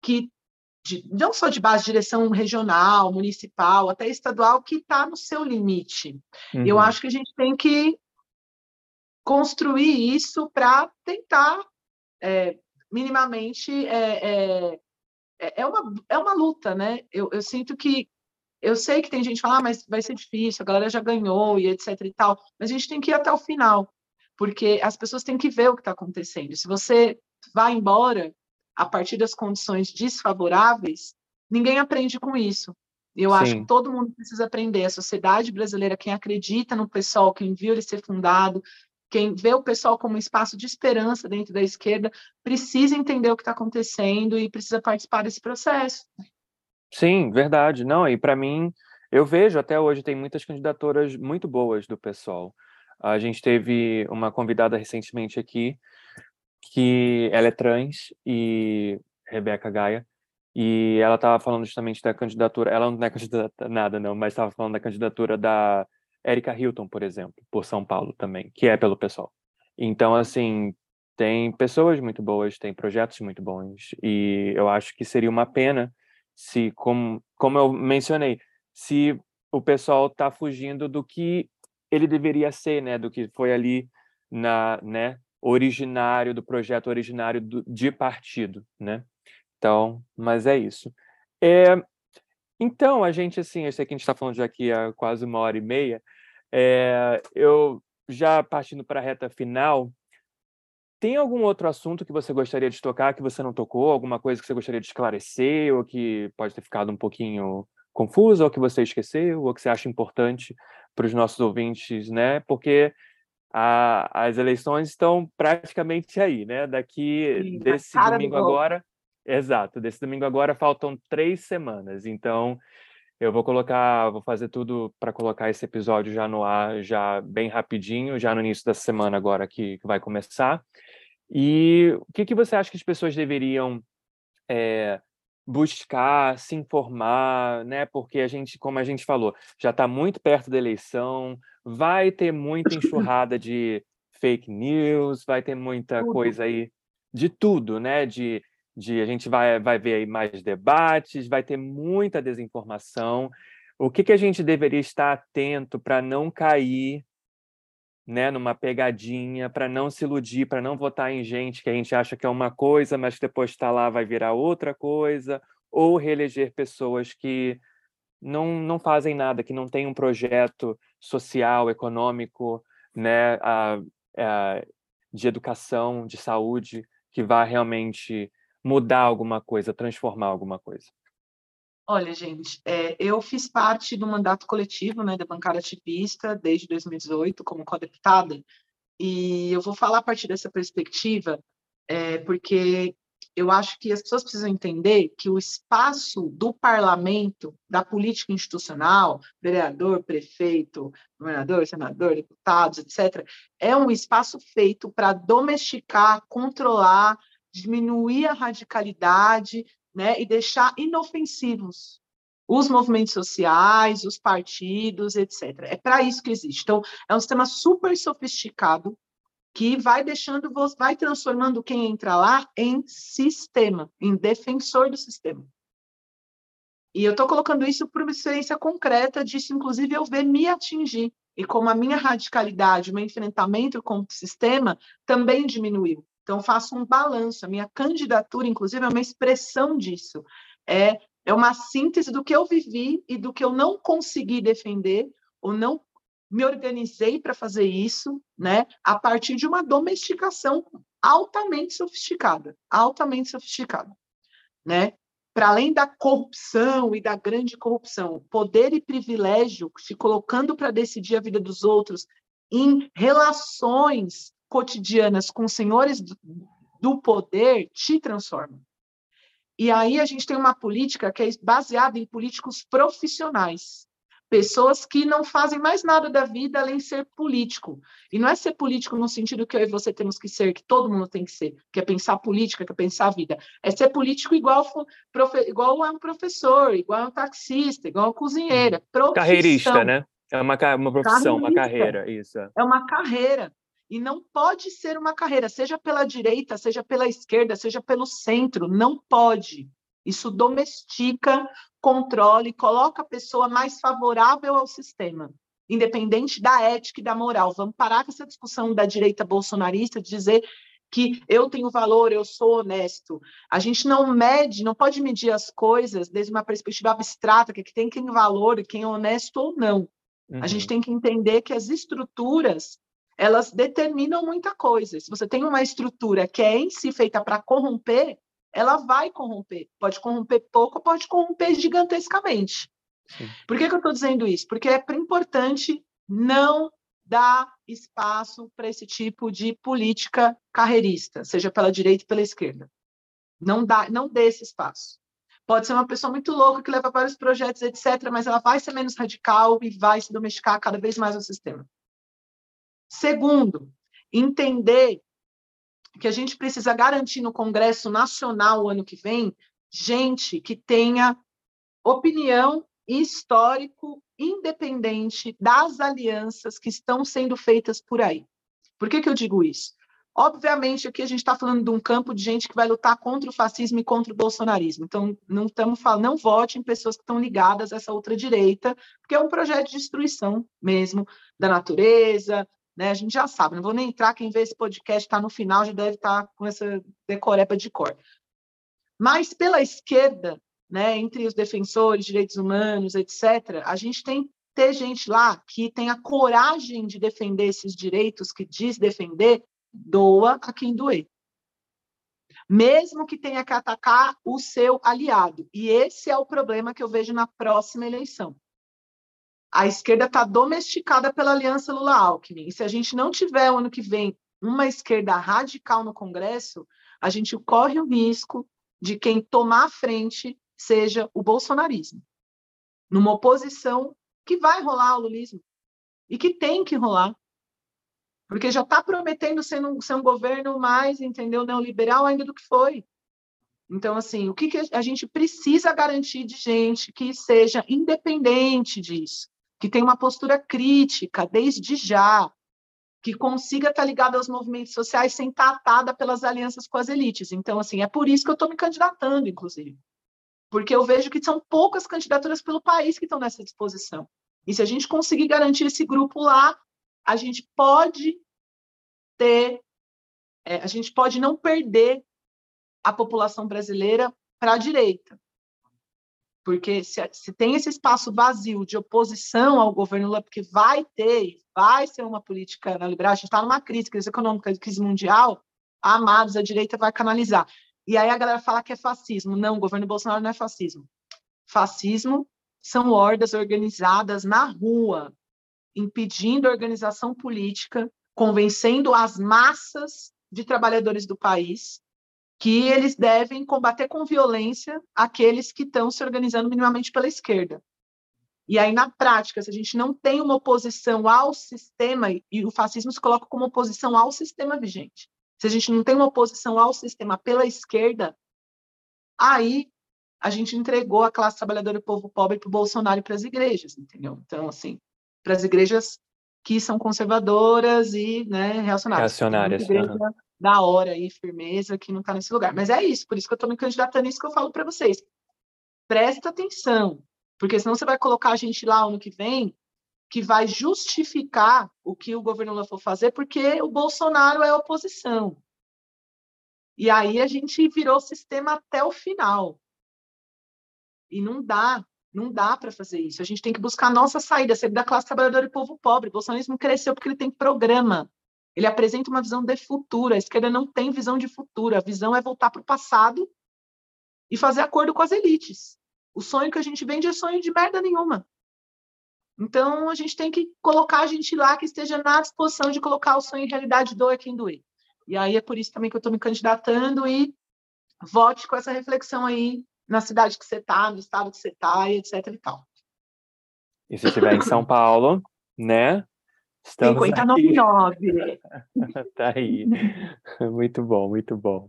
que de, não só de base de direção regional, municipal, até estadual, que está no seu limite. Uhum. Eu acho que a gente tem que construir isso para tentar é, minimamente é, é, é, uma, é uma luta, né? Eu, eu sinto que eu sei que tem gente que fala, ah, mas vai ser difícil, a galera já ganhou e etc e tal, mas a gente tem que ir até o final, porque as pessoas têm que ver o que está acontecendo. Se você vai embora a partir das condições desfavoráveis, ninguém aprende com isso. Eu Sim. acho que todo mundo precisa aprender. A sociedade brasileira, quem acredita no pessoal, quem viu ele ser fundado, quem vê o pessoal como um espaço de esperança dentro da esquerda, precisa entender o que está acontecendo e precisa participar desse processo. Sim, verdade. Não, e para mim, eu vejo até hoje tem muitas candidaturas muito boas do pessoal. A gente teve uma convidada recentemente aqui que ela é trans e Rebeca Gaia e ela estava falando justamente da candidatura. Ela não é candidata nada não, mas estava falando da candidatura da Erika Hilton, por exemplo, por São Paulo também, que é pelo pessoal. Então assim tem pessoas muito boas, tem projetos muito bons e eu acho que seria uma pena se, como, como eu mencionei, se o pessoal está fugindo do que ele deveria ser, né, do que foi ali na, né, originário, do projeto originário do, de partido, né? Então, mas é isso. É, então, a gente, assim, eu sei que a gente está falando já aqui há quase uma hora e meia, é, eu já partindo para a reta final, tem algum outro assunto que você gostaria de tocar que você não tocou? Alguma coisa que você gostaria de esclarecer ou que pode ter ficado um pouquinho confuso ou que você esqueceu ou que você acha importante para os nossos ouvintes, né? Porque a, as eleições estão praticamente aí, né? Daqui Sim, desse domingo do agora, exato, desse domingo agora faltam três semanas. Então eu vou colocar, vou fazer tudo para colocar esse episódio já no ar, já bem rapidinho, já no início da semana agora que, que vai começar. E o que, que você acha que as pessoas deveriam é, buscar, se informar, né? Porque a gente, como a gente falou, já está muito perto da eleição, vai ter muita enxurrada de fake news, vai ter muita coisa aí de tudo, né? De, de a gente vai, vai ver aí mais debates, vai ter muita desinformação. O que, que a gente deveria estar atento para não cair né, numa pegadinha, para não se iludir, para não votar em gente que a gente acha que é uma coisa, mas depois está lá vai virar outra coisa, ou reeleger pessoas que não, não fazem nada, que não têm um projeto social, econômico, né, a, a, de educação, de saúde, que vá realmente mudar alguma coisa, transformar alguma coisa. Olha, gente, é, eu fiz parte do mandato coletivo né, da bancada ativista desde 2018 como co-deputada, e eu vou falar a partir dessa perspectiva, é, porque eu acho que as pessoas precisam entender que o espaço do parlamento, da política institucional, vereador, prefeito, governador, senador, deputados, etc., é um espaço feito para domesticar, controlar, diminuir a radicalidade né, e deixar inofensivos os movimentos sociais, os partidos, etc. É para isso que existe. Então, é um sistema super sofisticado que vai deixando, vai transformando quem entra lá em sistema, em defensor do sistema. E eu estou colocando isso por uma experiência concreta disso, inclusive, eu ver me atingir. E como a minha radicalidade, o meu enfrentamento com o sistema também diminuiu. Então, faço um balanço. A minha candidatura, inclusive, é uma expressão disso. É, é uma síntese do que eu vivi e do que eu não consegui defender, ou não me organizei para fazer isso, né, a partir de uma domesticação altamente sofisticada, altamente sofisticada, né? Para além da corrupção e da grande corrupção, poder e privilégio se colocando para decidir a vida dos outros em relações cotidianas com senhores do poder te transforma. E aí a gente tem uma política que é baseada em políticos profissionais, pessoas que não fazem mais nada da vida além de ser político. E não é ser político no sentido que eu e você temos que ser, que todo mundo tem que ser, que é pensar política, que é pensar a vida. É ser político igual, igual a um professor, igual a um taxista, igual a uma cozinheira. Profissão. Carreirista, né? É uma, uma profissão, uma carreira, isso. É uma carreira. E não pode ser uma carreira, seja pela direita, seja pela esquerda, seja pelo centro, não pode. Isso domestica, controle, coloca a pessoa mais favorável ao sistema, independente da ética e da moral. Vamos parar com essa discussão da direita bolsonarista de dizer que eu tenho valor, eu sou honesto. A gente não mede, não pode medir as coisas desde uma perspectiva abstrata, que tem quem valor e quem é honesto ou não. Uhum. A gente uhum. tem que entender que as estruturas elas determinam muita coisa. Se você tem uma estrutura que é em si feita para corromper, ela vai corromper. Pode corromper pouco, pode corromper gigantescamente. Sim. Por que, que eu estou dizendo isso? Porque é importante não dar espaço para esse tipo de política carreirista, seja pela direita ou pela esquerda. Não dá, não dê esse espaço. Pode ser uma pessoa muito louca que leva vários projetos, etc., mas ela vai ser menos radical e vai se domesticar cada vez mais no sistema. Segundo, entender que a gente precisa garantir no Congresso Nacional o ano que vem gente que tenha opinião e histórico independente das alianças que estão sendo feitas por aí. Por que, que eu digo isso? Obviamente, aqui a gente está falando de um campo de gente que vai lutar contra o fascismo e contra o bolsonarismo. Então, não estamos falando, não vote em pessoas que estão ligadas a essa outra direita, porque é um projeto de destruição mesmo da natureza, né? A gente já sabe, não vou nem entrar, quem vê esse podcast está no final já deve estar tá com essa decoreba de cor. Mas pela esquerda, né, entre os defensores de direitos humanos, etc., a gente tem que ter gente lá que tem a coragem de defender esses direitos, que diz defender, doa a quem doer. Mesmo que tenha que atacar o seu aliado. E esse é o problema que eu vejo na próxima eleição a esquerda está domesticada pela aliança Lula-Alckmin. E se a gente não tiver, ano que vem, uma esquerda radical no Congresso, a gente corre o risco de quem tomar a frente seja o bolsonarismo. Numa oposição que vai rolar o lulismo. E que tem que rolar. Porque já está prometendo ser um, ser um governo mais, entendeu, neoliberal ainda do que foi. Então, assim, o que, que a gente precisa garantir de gente que seja independente disso, que tenha uma postura crítica desde já, que consiga estar ligada aos movimentos sociais sem estar atada pelas alianças com as elites. Então, assim, é por isso que eu estou me candidatando, inclusive. Porque eu vejo que são poucas candidaturas pelo país que estão nessa disposição. E se a gente conseguir garantir esse grupo lá, a gente pode ter, é, a gente pode não perder a população brasileira para a direita. Porque se, se, tem esse espaço vazio de oposição ao governo Lula, porque vai ter, vai ser uma política neoliberal, a gente está numa crise, crise econômica, crise mundial, amados, a direita vai canalizar. E aí a galera fala que é fascismo. Não, o governo Bolsonaro não é fascismo. Fascismo são hordas organizadas na rua, impedindo a organização política, convencendo as massas de trabalhadores do país que eles devem combater com violência aqueles que estão se organizando minimamente pela esquerda. E aí, na prática, se a gente não tem uma oposição ao sistema, e o fascismo se coloca como oposição ao sistema vigente, se a gente não tem uma oposição ao sistema pela esquerda, aí a gente entregou a classe trabalhadora e o povo pobre para o Bolsonaro e para as igrejas, entendeu? Então, assim, para as igrejas que são conservadoras e né, reacionárias. Reacionárias. Uhum. Da hora e firmeza que não está nesse lugar. Mas é isso, por isso que eu estou me candidatando, isso que eu falo para vocês. Presta atenção, porque senão você vai colocar a gente lá ano que vem que vai justificar o que o governo Lula for fazer, porque o Bolsonaro é oposição. E aí a gente virou sistema até o final. E não dá, não dá para fazer isso. A gente tem que buscar a nossa saída, ser da classe trabalhadora e povo pobre. O bolsonarismo cresceu porque ele tem programa. Ele apresenta uma visão de futuro. A esquerda não tem visão de futuro. A visão é voltar para o passado e fazer acordo com as elites. O sonho que a gente vende é sonho de merda nenhuma. Então, a gente tem que colocar a gente lá que esteja na disposição de colocar o sonho em realidade, doa quem doer. E aí é por isso também que eu estou me candidatando e vote com essa reflexão aí na cidade que você está, no estado que você está, etc e tal. E se estiver em São Paulo, né? Estamos 5099. tá aí. Muito bom, muito bom.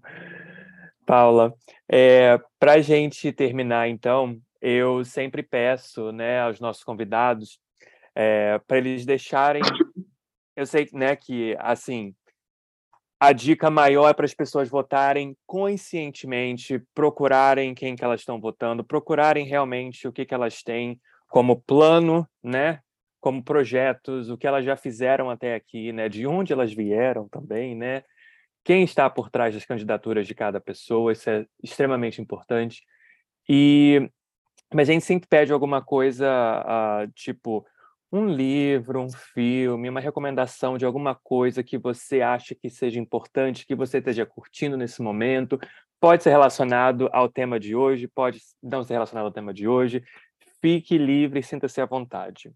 Paula, é, para a gente terminar, então, eu sempre peço né, aos nossos convidados é, para eles deixarem. Eu sei né, que, assim, a dica maior é para as pessoas votarem conscientemente, procurarem quem que elas estão votando, procurarem realmente o que, que elas têm como plano, né? Como projetos, o que elas já fizeram até aqui, né? De onde elas vieram também, né? Quem está por trás das candidaturas de cada pessoa, isso é extremamente importante. E mas a gente sempre pede alguma coisa, uh, tipo, um livro, um filme, uma recomendação de alguma coisa que você acha que seja importante, que você esteja curtindo nesse momento. Pode ser relacionado ao tema de hoje, pode não ser relacionado ao tema de hoje. Fique livre sinta-se à vontade.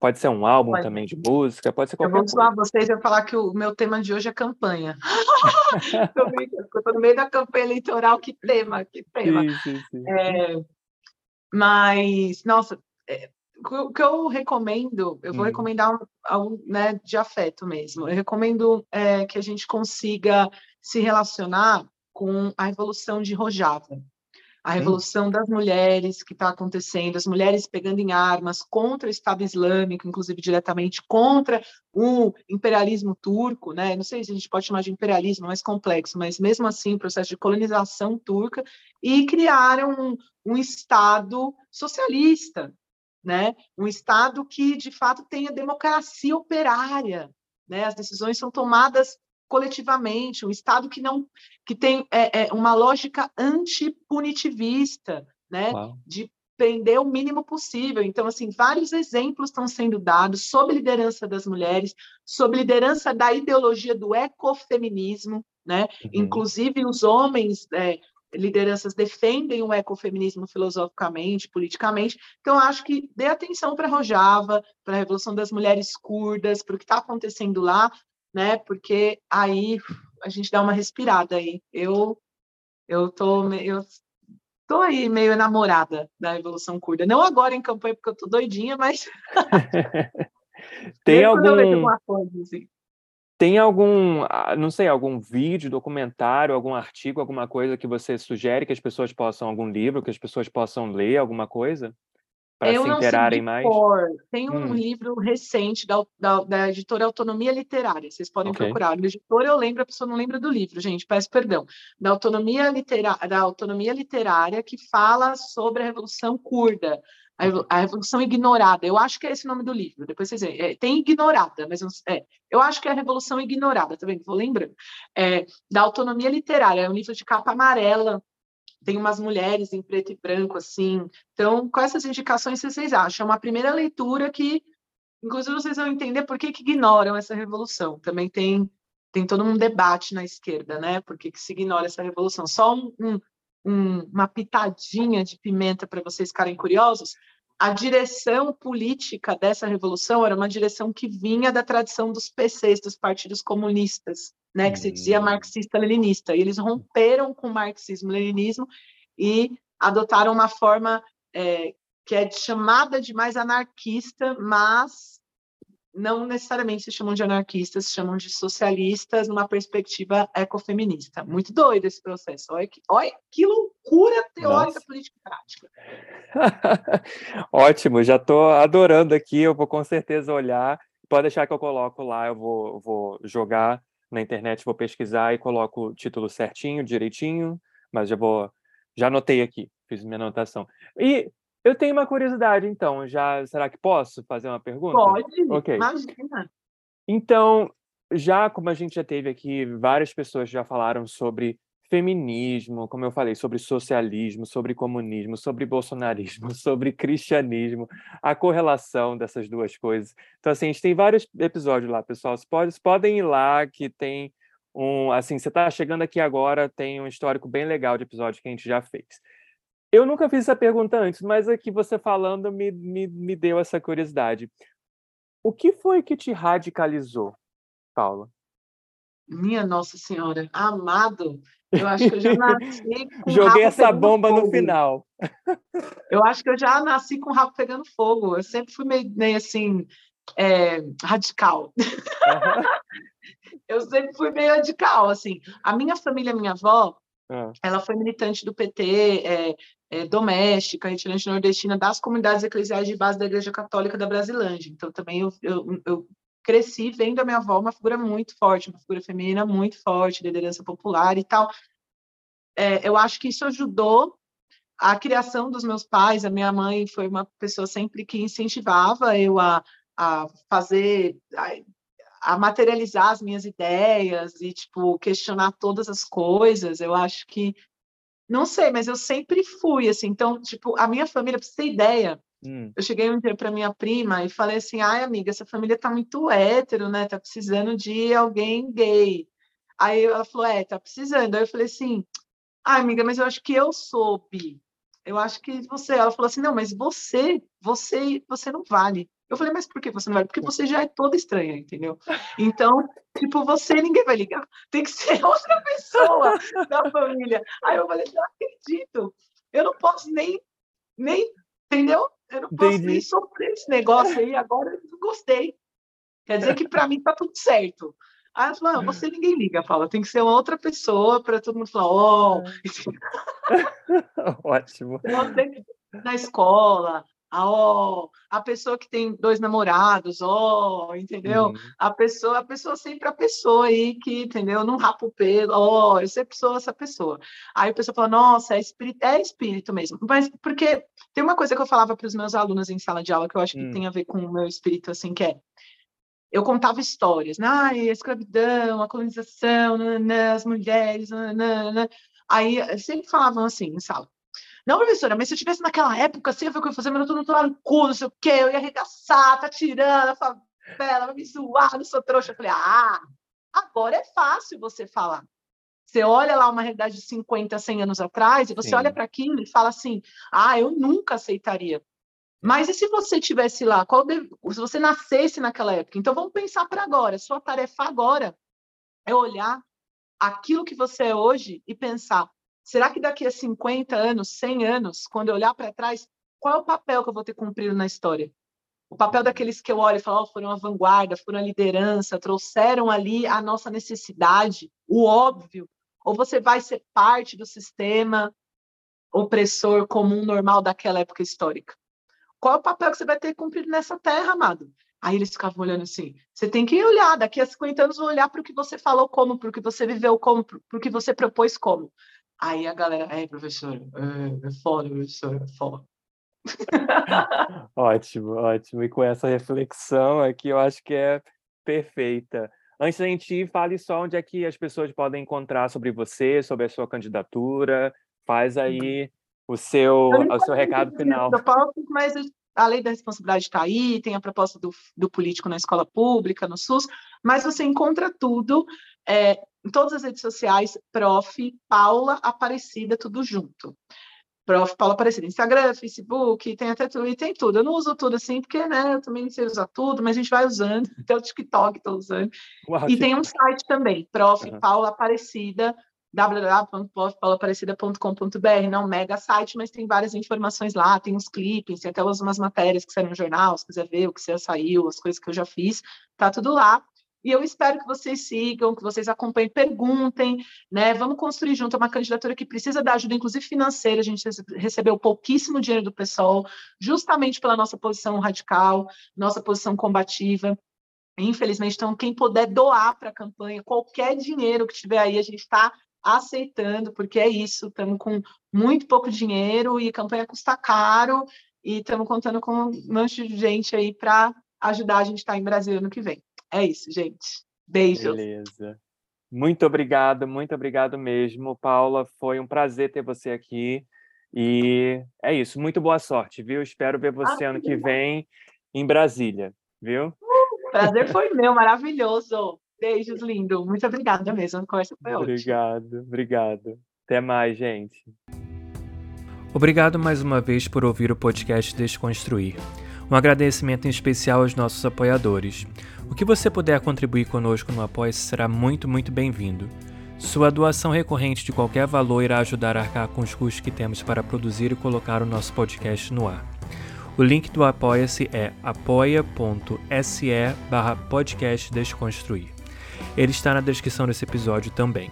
Pode ser um álbum pode. também de música, pode ser qualquer coisa. Eu vou zoar vocês e falar que o meu tema de hoje é campanha. Estou no meio da campanha eleitoral, que tema, que tema. Sim, sim, sim. É, mas, nossa, é, o que eu recomendo, eu vou hum. recomendar algo né, de afeto mesmo. Eu recomendo é, que a gente consiga se relacionar com a Revolução de Rojava. A revolução das mulheres que está acontecendo, as mulheres pegando em armas contra o Estado Islâmico, inclusive diretamente contra o imperialismo turco, né? Não sei se a gente pode chamar de imperialismo, mais complexo, mas mesmo assim, o processo de colonização turca, e criaram um, um Estado socialista, né? Um Estado que, de fato, tenha democracia operária, né? As decisões são tomadas coletivamente, um Estado que não que tem é, é, uma lógica antipunitivista, né? Uau. De prender o mínimo possível. Então, assim, vários exemplos estão sendo dados sob liderança das mulheres, sob liderança da ideologia do ecofeminismo, né? Uhum. Inclusive os homens é, lideranças defendem o ecofeminismo filosoficamente, politicamente. Então, acho que dê atenção para Rojava, para a Revolução das Mulheres Curdas, para o que está acontecendo lá, né? Porque aí a gente dá uma respirada aí. Eu eu tô eu tô aí meio enamorada da Revolução Curda. Não agora em campanha porque eu tô doidinha, mas tem algum coisa, assim. Tem algum, ah, não sei, algum vídeo, documentário, algum artigo, alguma coisa que você sugere que as pessoas possam, algum livro que as pessoas possam ler, alguma coisa? Para se interarem mais? Tem um hum. livro recente da, da, da, editora Autonomia Literária, vocês podem okay. procurar. O editor eu lembro, a pessoa não lembra do livro, gente, peço perdão. Da Autonomia, Litera, da Autonomia Literária, que fala sobre a Revolução Curda, a Revolução Ignorada. Eu acho que é esse o nome do livro. Depois vocês veem. É, tem Ignorada, mas não, é, eu acho que é a Revolução Ignorada, tá vendo? Vou lembrando. É, da Autonomia Literária. É um livro de capa amarela. Tem umas mulheres em preto e branco, assim. Então, quais essas indicações vocês acham? É uma primeira leitura que, inclusive, vocês vão entender por que, que ignoram essa revolução. Também tem, tem todo um debate na esquerda, né? Por que, que se ignora essa revolução? Só um, um um, uma pitadinha de pimenta para vocês ficarem curiosos, a direção política dessa revolução era uma direção que vinha da tradição dos PCs, dos partidos comunistas, né, que se dizia hum. marxista-leninista. E eles romperam com o marxismo-leninismo e adotaram uma forma é, que é chamada de mais anarquista, mas não necessariamente se chamam de anarquistas, se chamam de socialistas numa perspectiva ecofeminista. Muito doido esse processo. Olha que, olha que loucura teórica Nossa. política prática. Ótimo, já estou adorando aqui. Eu vou com certeza olhar pode deixar que eu coloco lá, eu vou, vou jogar na internet, vou pesquisar e coloco o título certinho, direitinho, mas já vou, já anotei aqui, fiz minha anotação. E eu tenho uma curiosidade, então, já, será que posso fazer uma pergunta? Pode, okay. imagina. Então, já como a gente já teve aqui, várias pessoas já falaram sobre feminismo, como eu falei, sobre socialismo, sobre comunismo, sobre bolsonarismo, sobre cristianismo, a correlação dessas duas coisas. Então, assim, a gente tem vários episódios lá, pessoal. Vocês podem, podem ir lá, que tem um. Assim, você está chegando aqui agora, tem um histórico bem legal de episódios que a gente já fez. Eu nunca fiz essa pergunta antes, mas aqui você falando me, me, me deu essa curiosidade. O que foi que te radicalizou, Paula? Minha Nossa Senhora, amado, eu acho que eu já nasci com Joguei essa bomba fogo. no final. Eu acho que eu já nasci com o rabo pegando fogo. Eu sempre fui meio, meio assim, é, radical. Uhum. eu sempre fui meio radical, assim. A minha família, minha avó, uhum. ela foi militante do PT, é, é, doméstica, retirante nordestina das comunidades eclesiais de base da Igreja Católica da Brasilândia. Então, também eu, eu, eu cresci vendo a minha avó uma figura muito forte, uma figura feminina muito forte, liderança popular e tal. É, eu acho que isso ajudou a criação dos meus pais. A minha mãe foi uma pessoa sempre que incentivava eu a, a fazer, a, a materializar as minhas ideias e tipo questionar todas as coisas. Eu acho que não sei, mas eu sempre fui assim. Então, tipo, a minha família, para você ter ideia, Hum. Eu cheguei um dia para minha prima e falei assim: ai, amiga, essa família tá muito hétero, né? Tá precisando de alguém gay. Aí ela falou: é, tá precisando. Aí eu falei assim: ai, amiga, mas eu acho que eu sou bi. Eu acho que você. Ela falou assim: não, mas você, você, você não vale. Eu falei, mas por que você não vale? Porque você já é toda estranha, entendeu? Então, tipo, você ninguém vai ligar. Tem que ser outra pessoa da família. Aí eu falei, não acredito. Eu não posso nem, nem, entendeu? Eu não posso nem sofrer esse negócio aí, agora eu não gostei. Quer dizer que para mim tá tudo certo. Aí ela falou, você ninguém liga, fala, tem que ser uma outra pessoa para todo mundo falar, oh. Ótimo. Na escola, ó, oh, a pessoa que tem dois namorados, ó, oh, entendeu? Uhum. A pessoa, a pessoa sempre a pessoa aí que, entendeu? Não rapa o pelo, ó, oh, eu sempre sou essa pessoa. Aí a pessoa fala, nossa, é espírito, é espírito mesmo. Mas porque tem uma coisa que eu falava para os meus alunos em sala de aula que eu acho que uhum. tem a ver com o meu espírito, assim, que é eu contava histórias, né? a escravidão, a colonização, as mulheres, nanana. aí sempre falavam assim em sala, não, professora, mas se eu tivesse naquela época, assim, eu o que eu ia fazer, mas eu tô no cu, não sei o quê, eu ia arregaçar, tá tirando a favela, vai me zoar, não sou trouxa. Eu falei, ah, agora é fácil você falar. Você olha lá uma realidade de 50, 100 anos atrás, e você Sim. olha para aquilo e fala assim, ah, eu nunca aceitaria. Mas e se você tivesse lá, deve... se você nascesse naquela época? Então vamos pensar para agora. Sua tarefa agora é olhar aquilo que você é hoje e pensar: Será que daqui a 50 anos, 100 anos, quando eu olhar para trás, qual é o papel que eu vou ter cumprido na história? O papel daqueles que eu olho e falo, oh, foram a vanguarda, foram a liderança, trouxeram ali a nossa necessidade, o óbvio, ou você vai ser parte do sistema opressor comum normal daquela época histórica? Qual é o papel que você vai ter cumprido nessa terra, amado? Aí eles ficavam olhando assim. Você tem que olhar, daqui a 50 anos, olhar para o que você falou como, para o que você viveu como, para o que você propôs como. Aí a galera, é, professor, é, é foda, professor, é foda. ótimo, ótimo. E com essa reflexão aqui, eu acho que é perfeita. Antes da gente ir, fale só onde é que as pessoas podem encontrar sobre você, sobre a sua candidatura. Faz uhum. aí o seu, o seu recado final. Mas a lei da responsabilidade está aí, tem a proposta do, do político na escola pública, no SUS, mas você encontra tudo é, em todas as redes sociais, prof. Paula Aparecida, tudo junto. Prof. Paula Aparecida, Instagram, Facebook, tem até Twitter, tem tudo. Eu não uso tudo assim, porque né, eu também não sei usar tudo, mas a gente vai usando, até o TikTok estou usando. Uau, e tem um site também, Prof. Uhum. Paula Aparecida, www.profpaulaparecida.com.br, não mega site, mas tem várias informações lá, tem uns clipes, tem até umas matérias que saíram no jornal, se quiser ver o que já saiu, as coisas que eu já fiz, tá tudo lá. E eu espero que vocês sigam, que vocês acompanhem, perguntem, né? Vamos construir junto uma candidatura que precisa da ajuda, inclusive financeira. A gente recebeu pouquíssimo dinheiro do pessoal, justamente pela nossa posição radical, nossa posição combativa. infelizmente. Então, quem puder doar para a campanha, qualquer dinheiro que tiver aí, a gente está aceitando, porque é isso, estamos com muito pouco dinheiro e campanha custa caro e estamos contando com um monte de gente aí para ajudar a gente a estar em Brasil ano que vem. É isso, gente. Beijos. Beleza. Muito obrigado, muito obrigado mesmo, Paula. Foi um prazer ter você aqui. E é isso. Muito boa sorte, viu? Espero ver você ah, ano que vem em Brasília, viu? Uh, prazer foi meu, maravilhoso. Beijos, lindo. Muito obrigada mesmo. A conversa foi obrigado, ótima. Obrigado, obrigado. Até mais, gente. Obrigado mais uma vez por ouvir o podcast Desconstruir. Um agradecimento em especial aos nossos apoiadores. O que você puder contribuir conosco no apoia será muito, muito bem-vindo. Sua doação recorrente de qualquer valor irá ajudar a arcar com os custos que temos para produzir e colocar o nosso podcast no ar. O link do Apoia-se é apoia.se barra podcast Desconstruir. Ele está na descrição desse episódio também.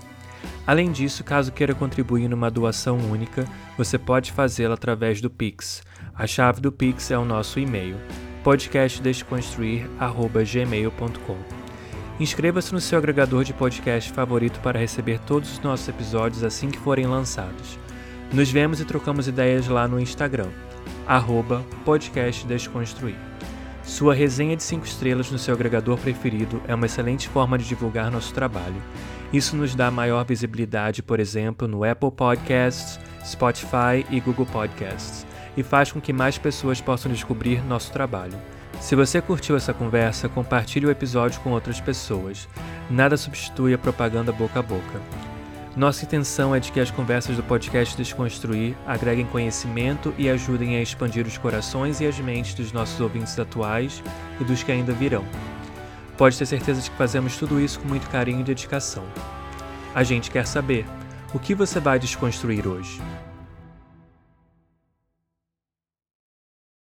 Além disso, caso queira contribuir numa doação única, você pode fazê-la através do Pix. A chave do Pix é o nosso e-mail, podcastdesconstruir.gmail.com. Inscreva-se no seu agregador de podcast favorito para receber todos os nossos episódios assim que forem lançados. Nos vemos e trocamos ideias lá no Instagram, arroba podcastdesconstruir. Sua resenha de 5 estrelas no seu agregador preferido é uma excelente forma de divulgar nosso trabalho. Isso nos dá maior visibilidade, por exemplo, no Apple Podcasts, Spotify e Google Podcasts, e faz com que mais pessoas possam descobrir nosso trabalho. Se você curtiu essa conversa, compartilhe o episódio com outras pessoas. Nada substitui a propaganda boca a boca. Nossa intenção é de que as conversas do podcast Desconstruir agreguem conhecimento e ajudem a expandir os corações e as mentes dos nossos ouvintes atuais e dos que ainda virão. Pode ter certeza de que fazemos tudo isso com muito carinho e dedicação. A gente quer saber: o que você vai desconstruir hoje?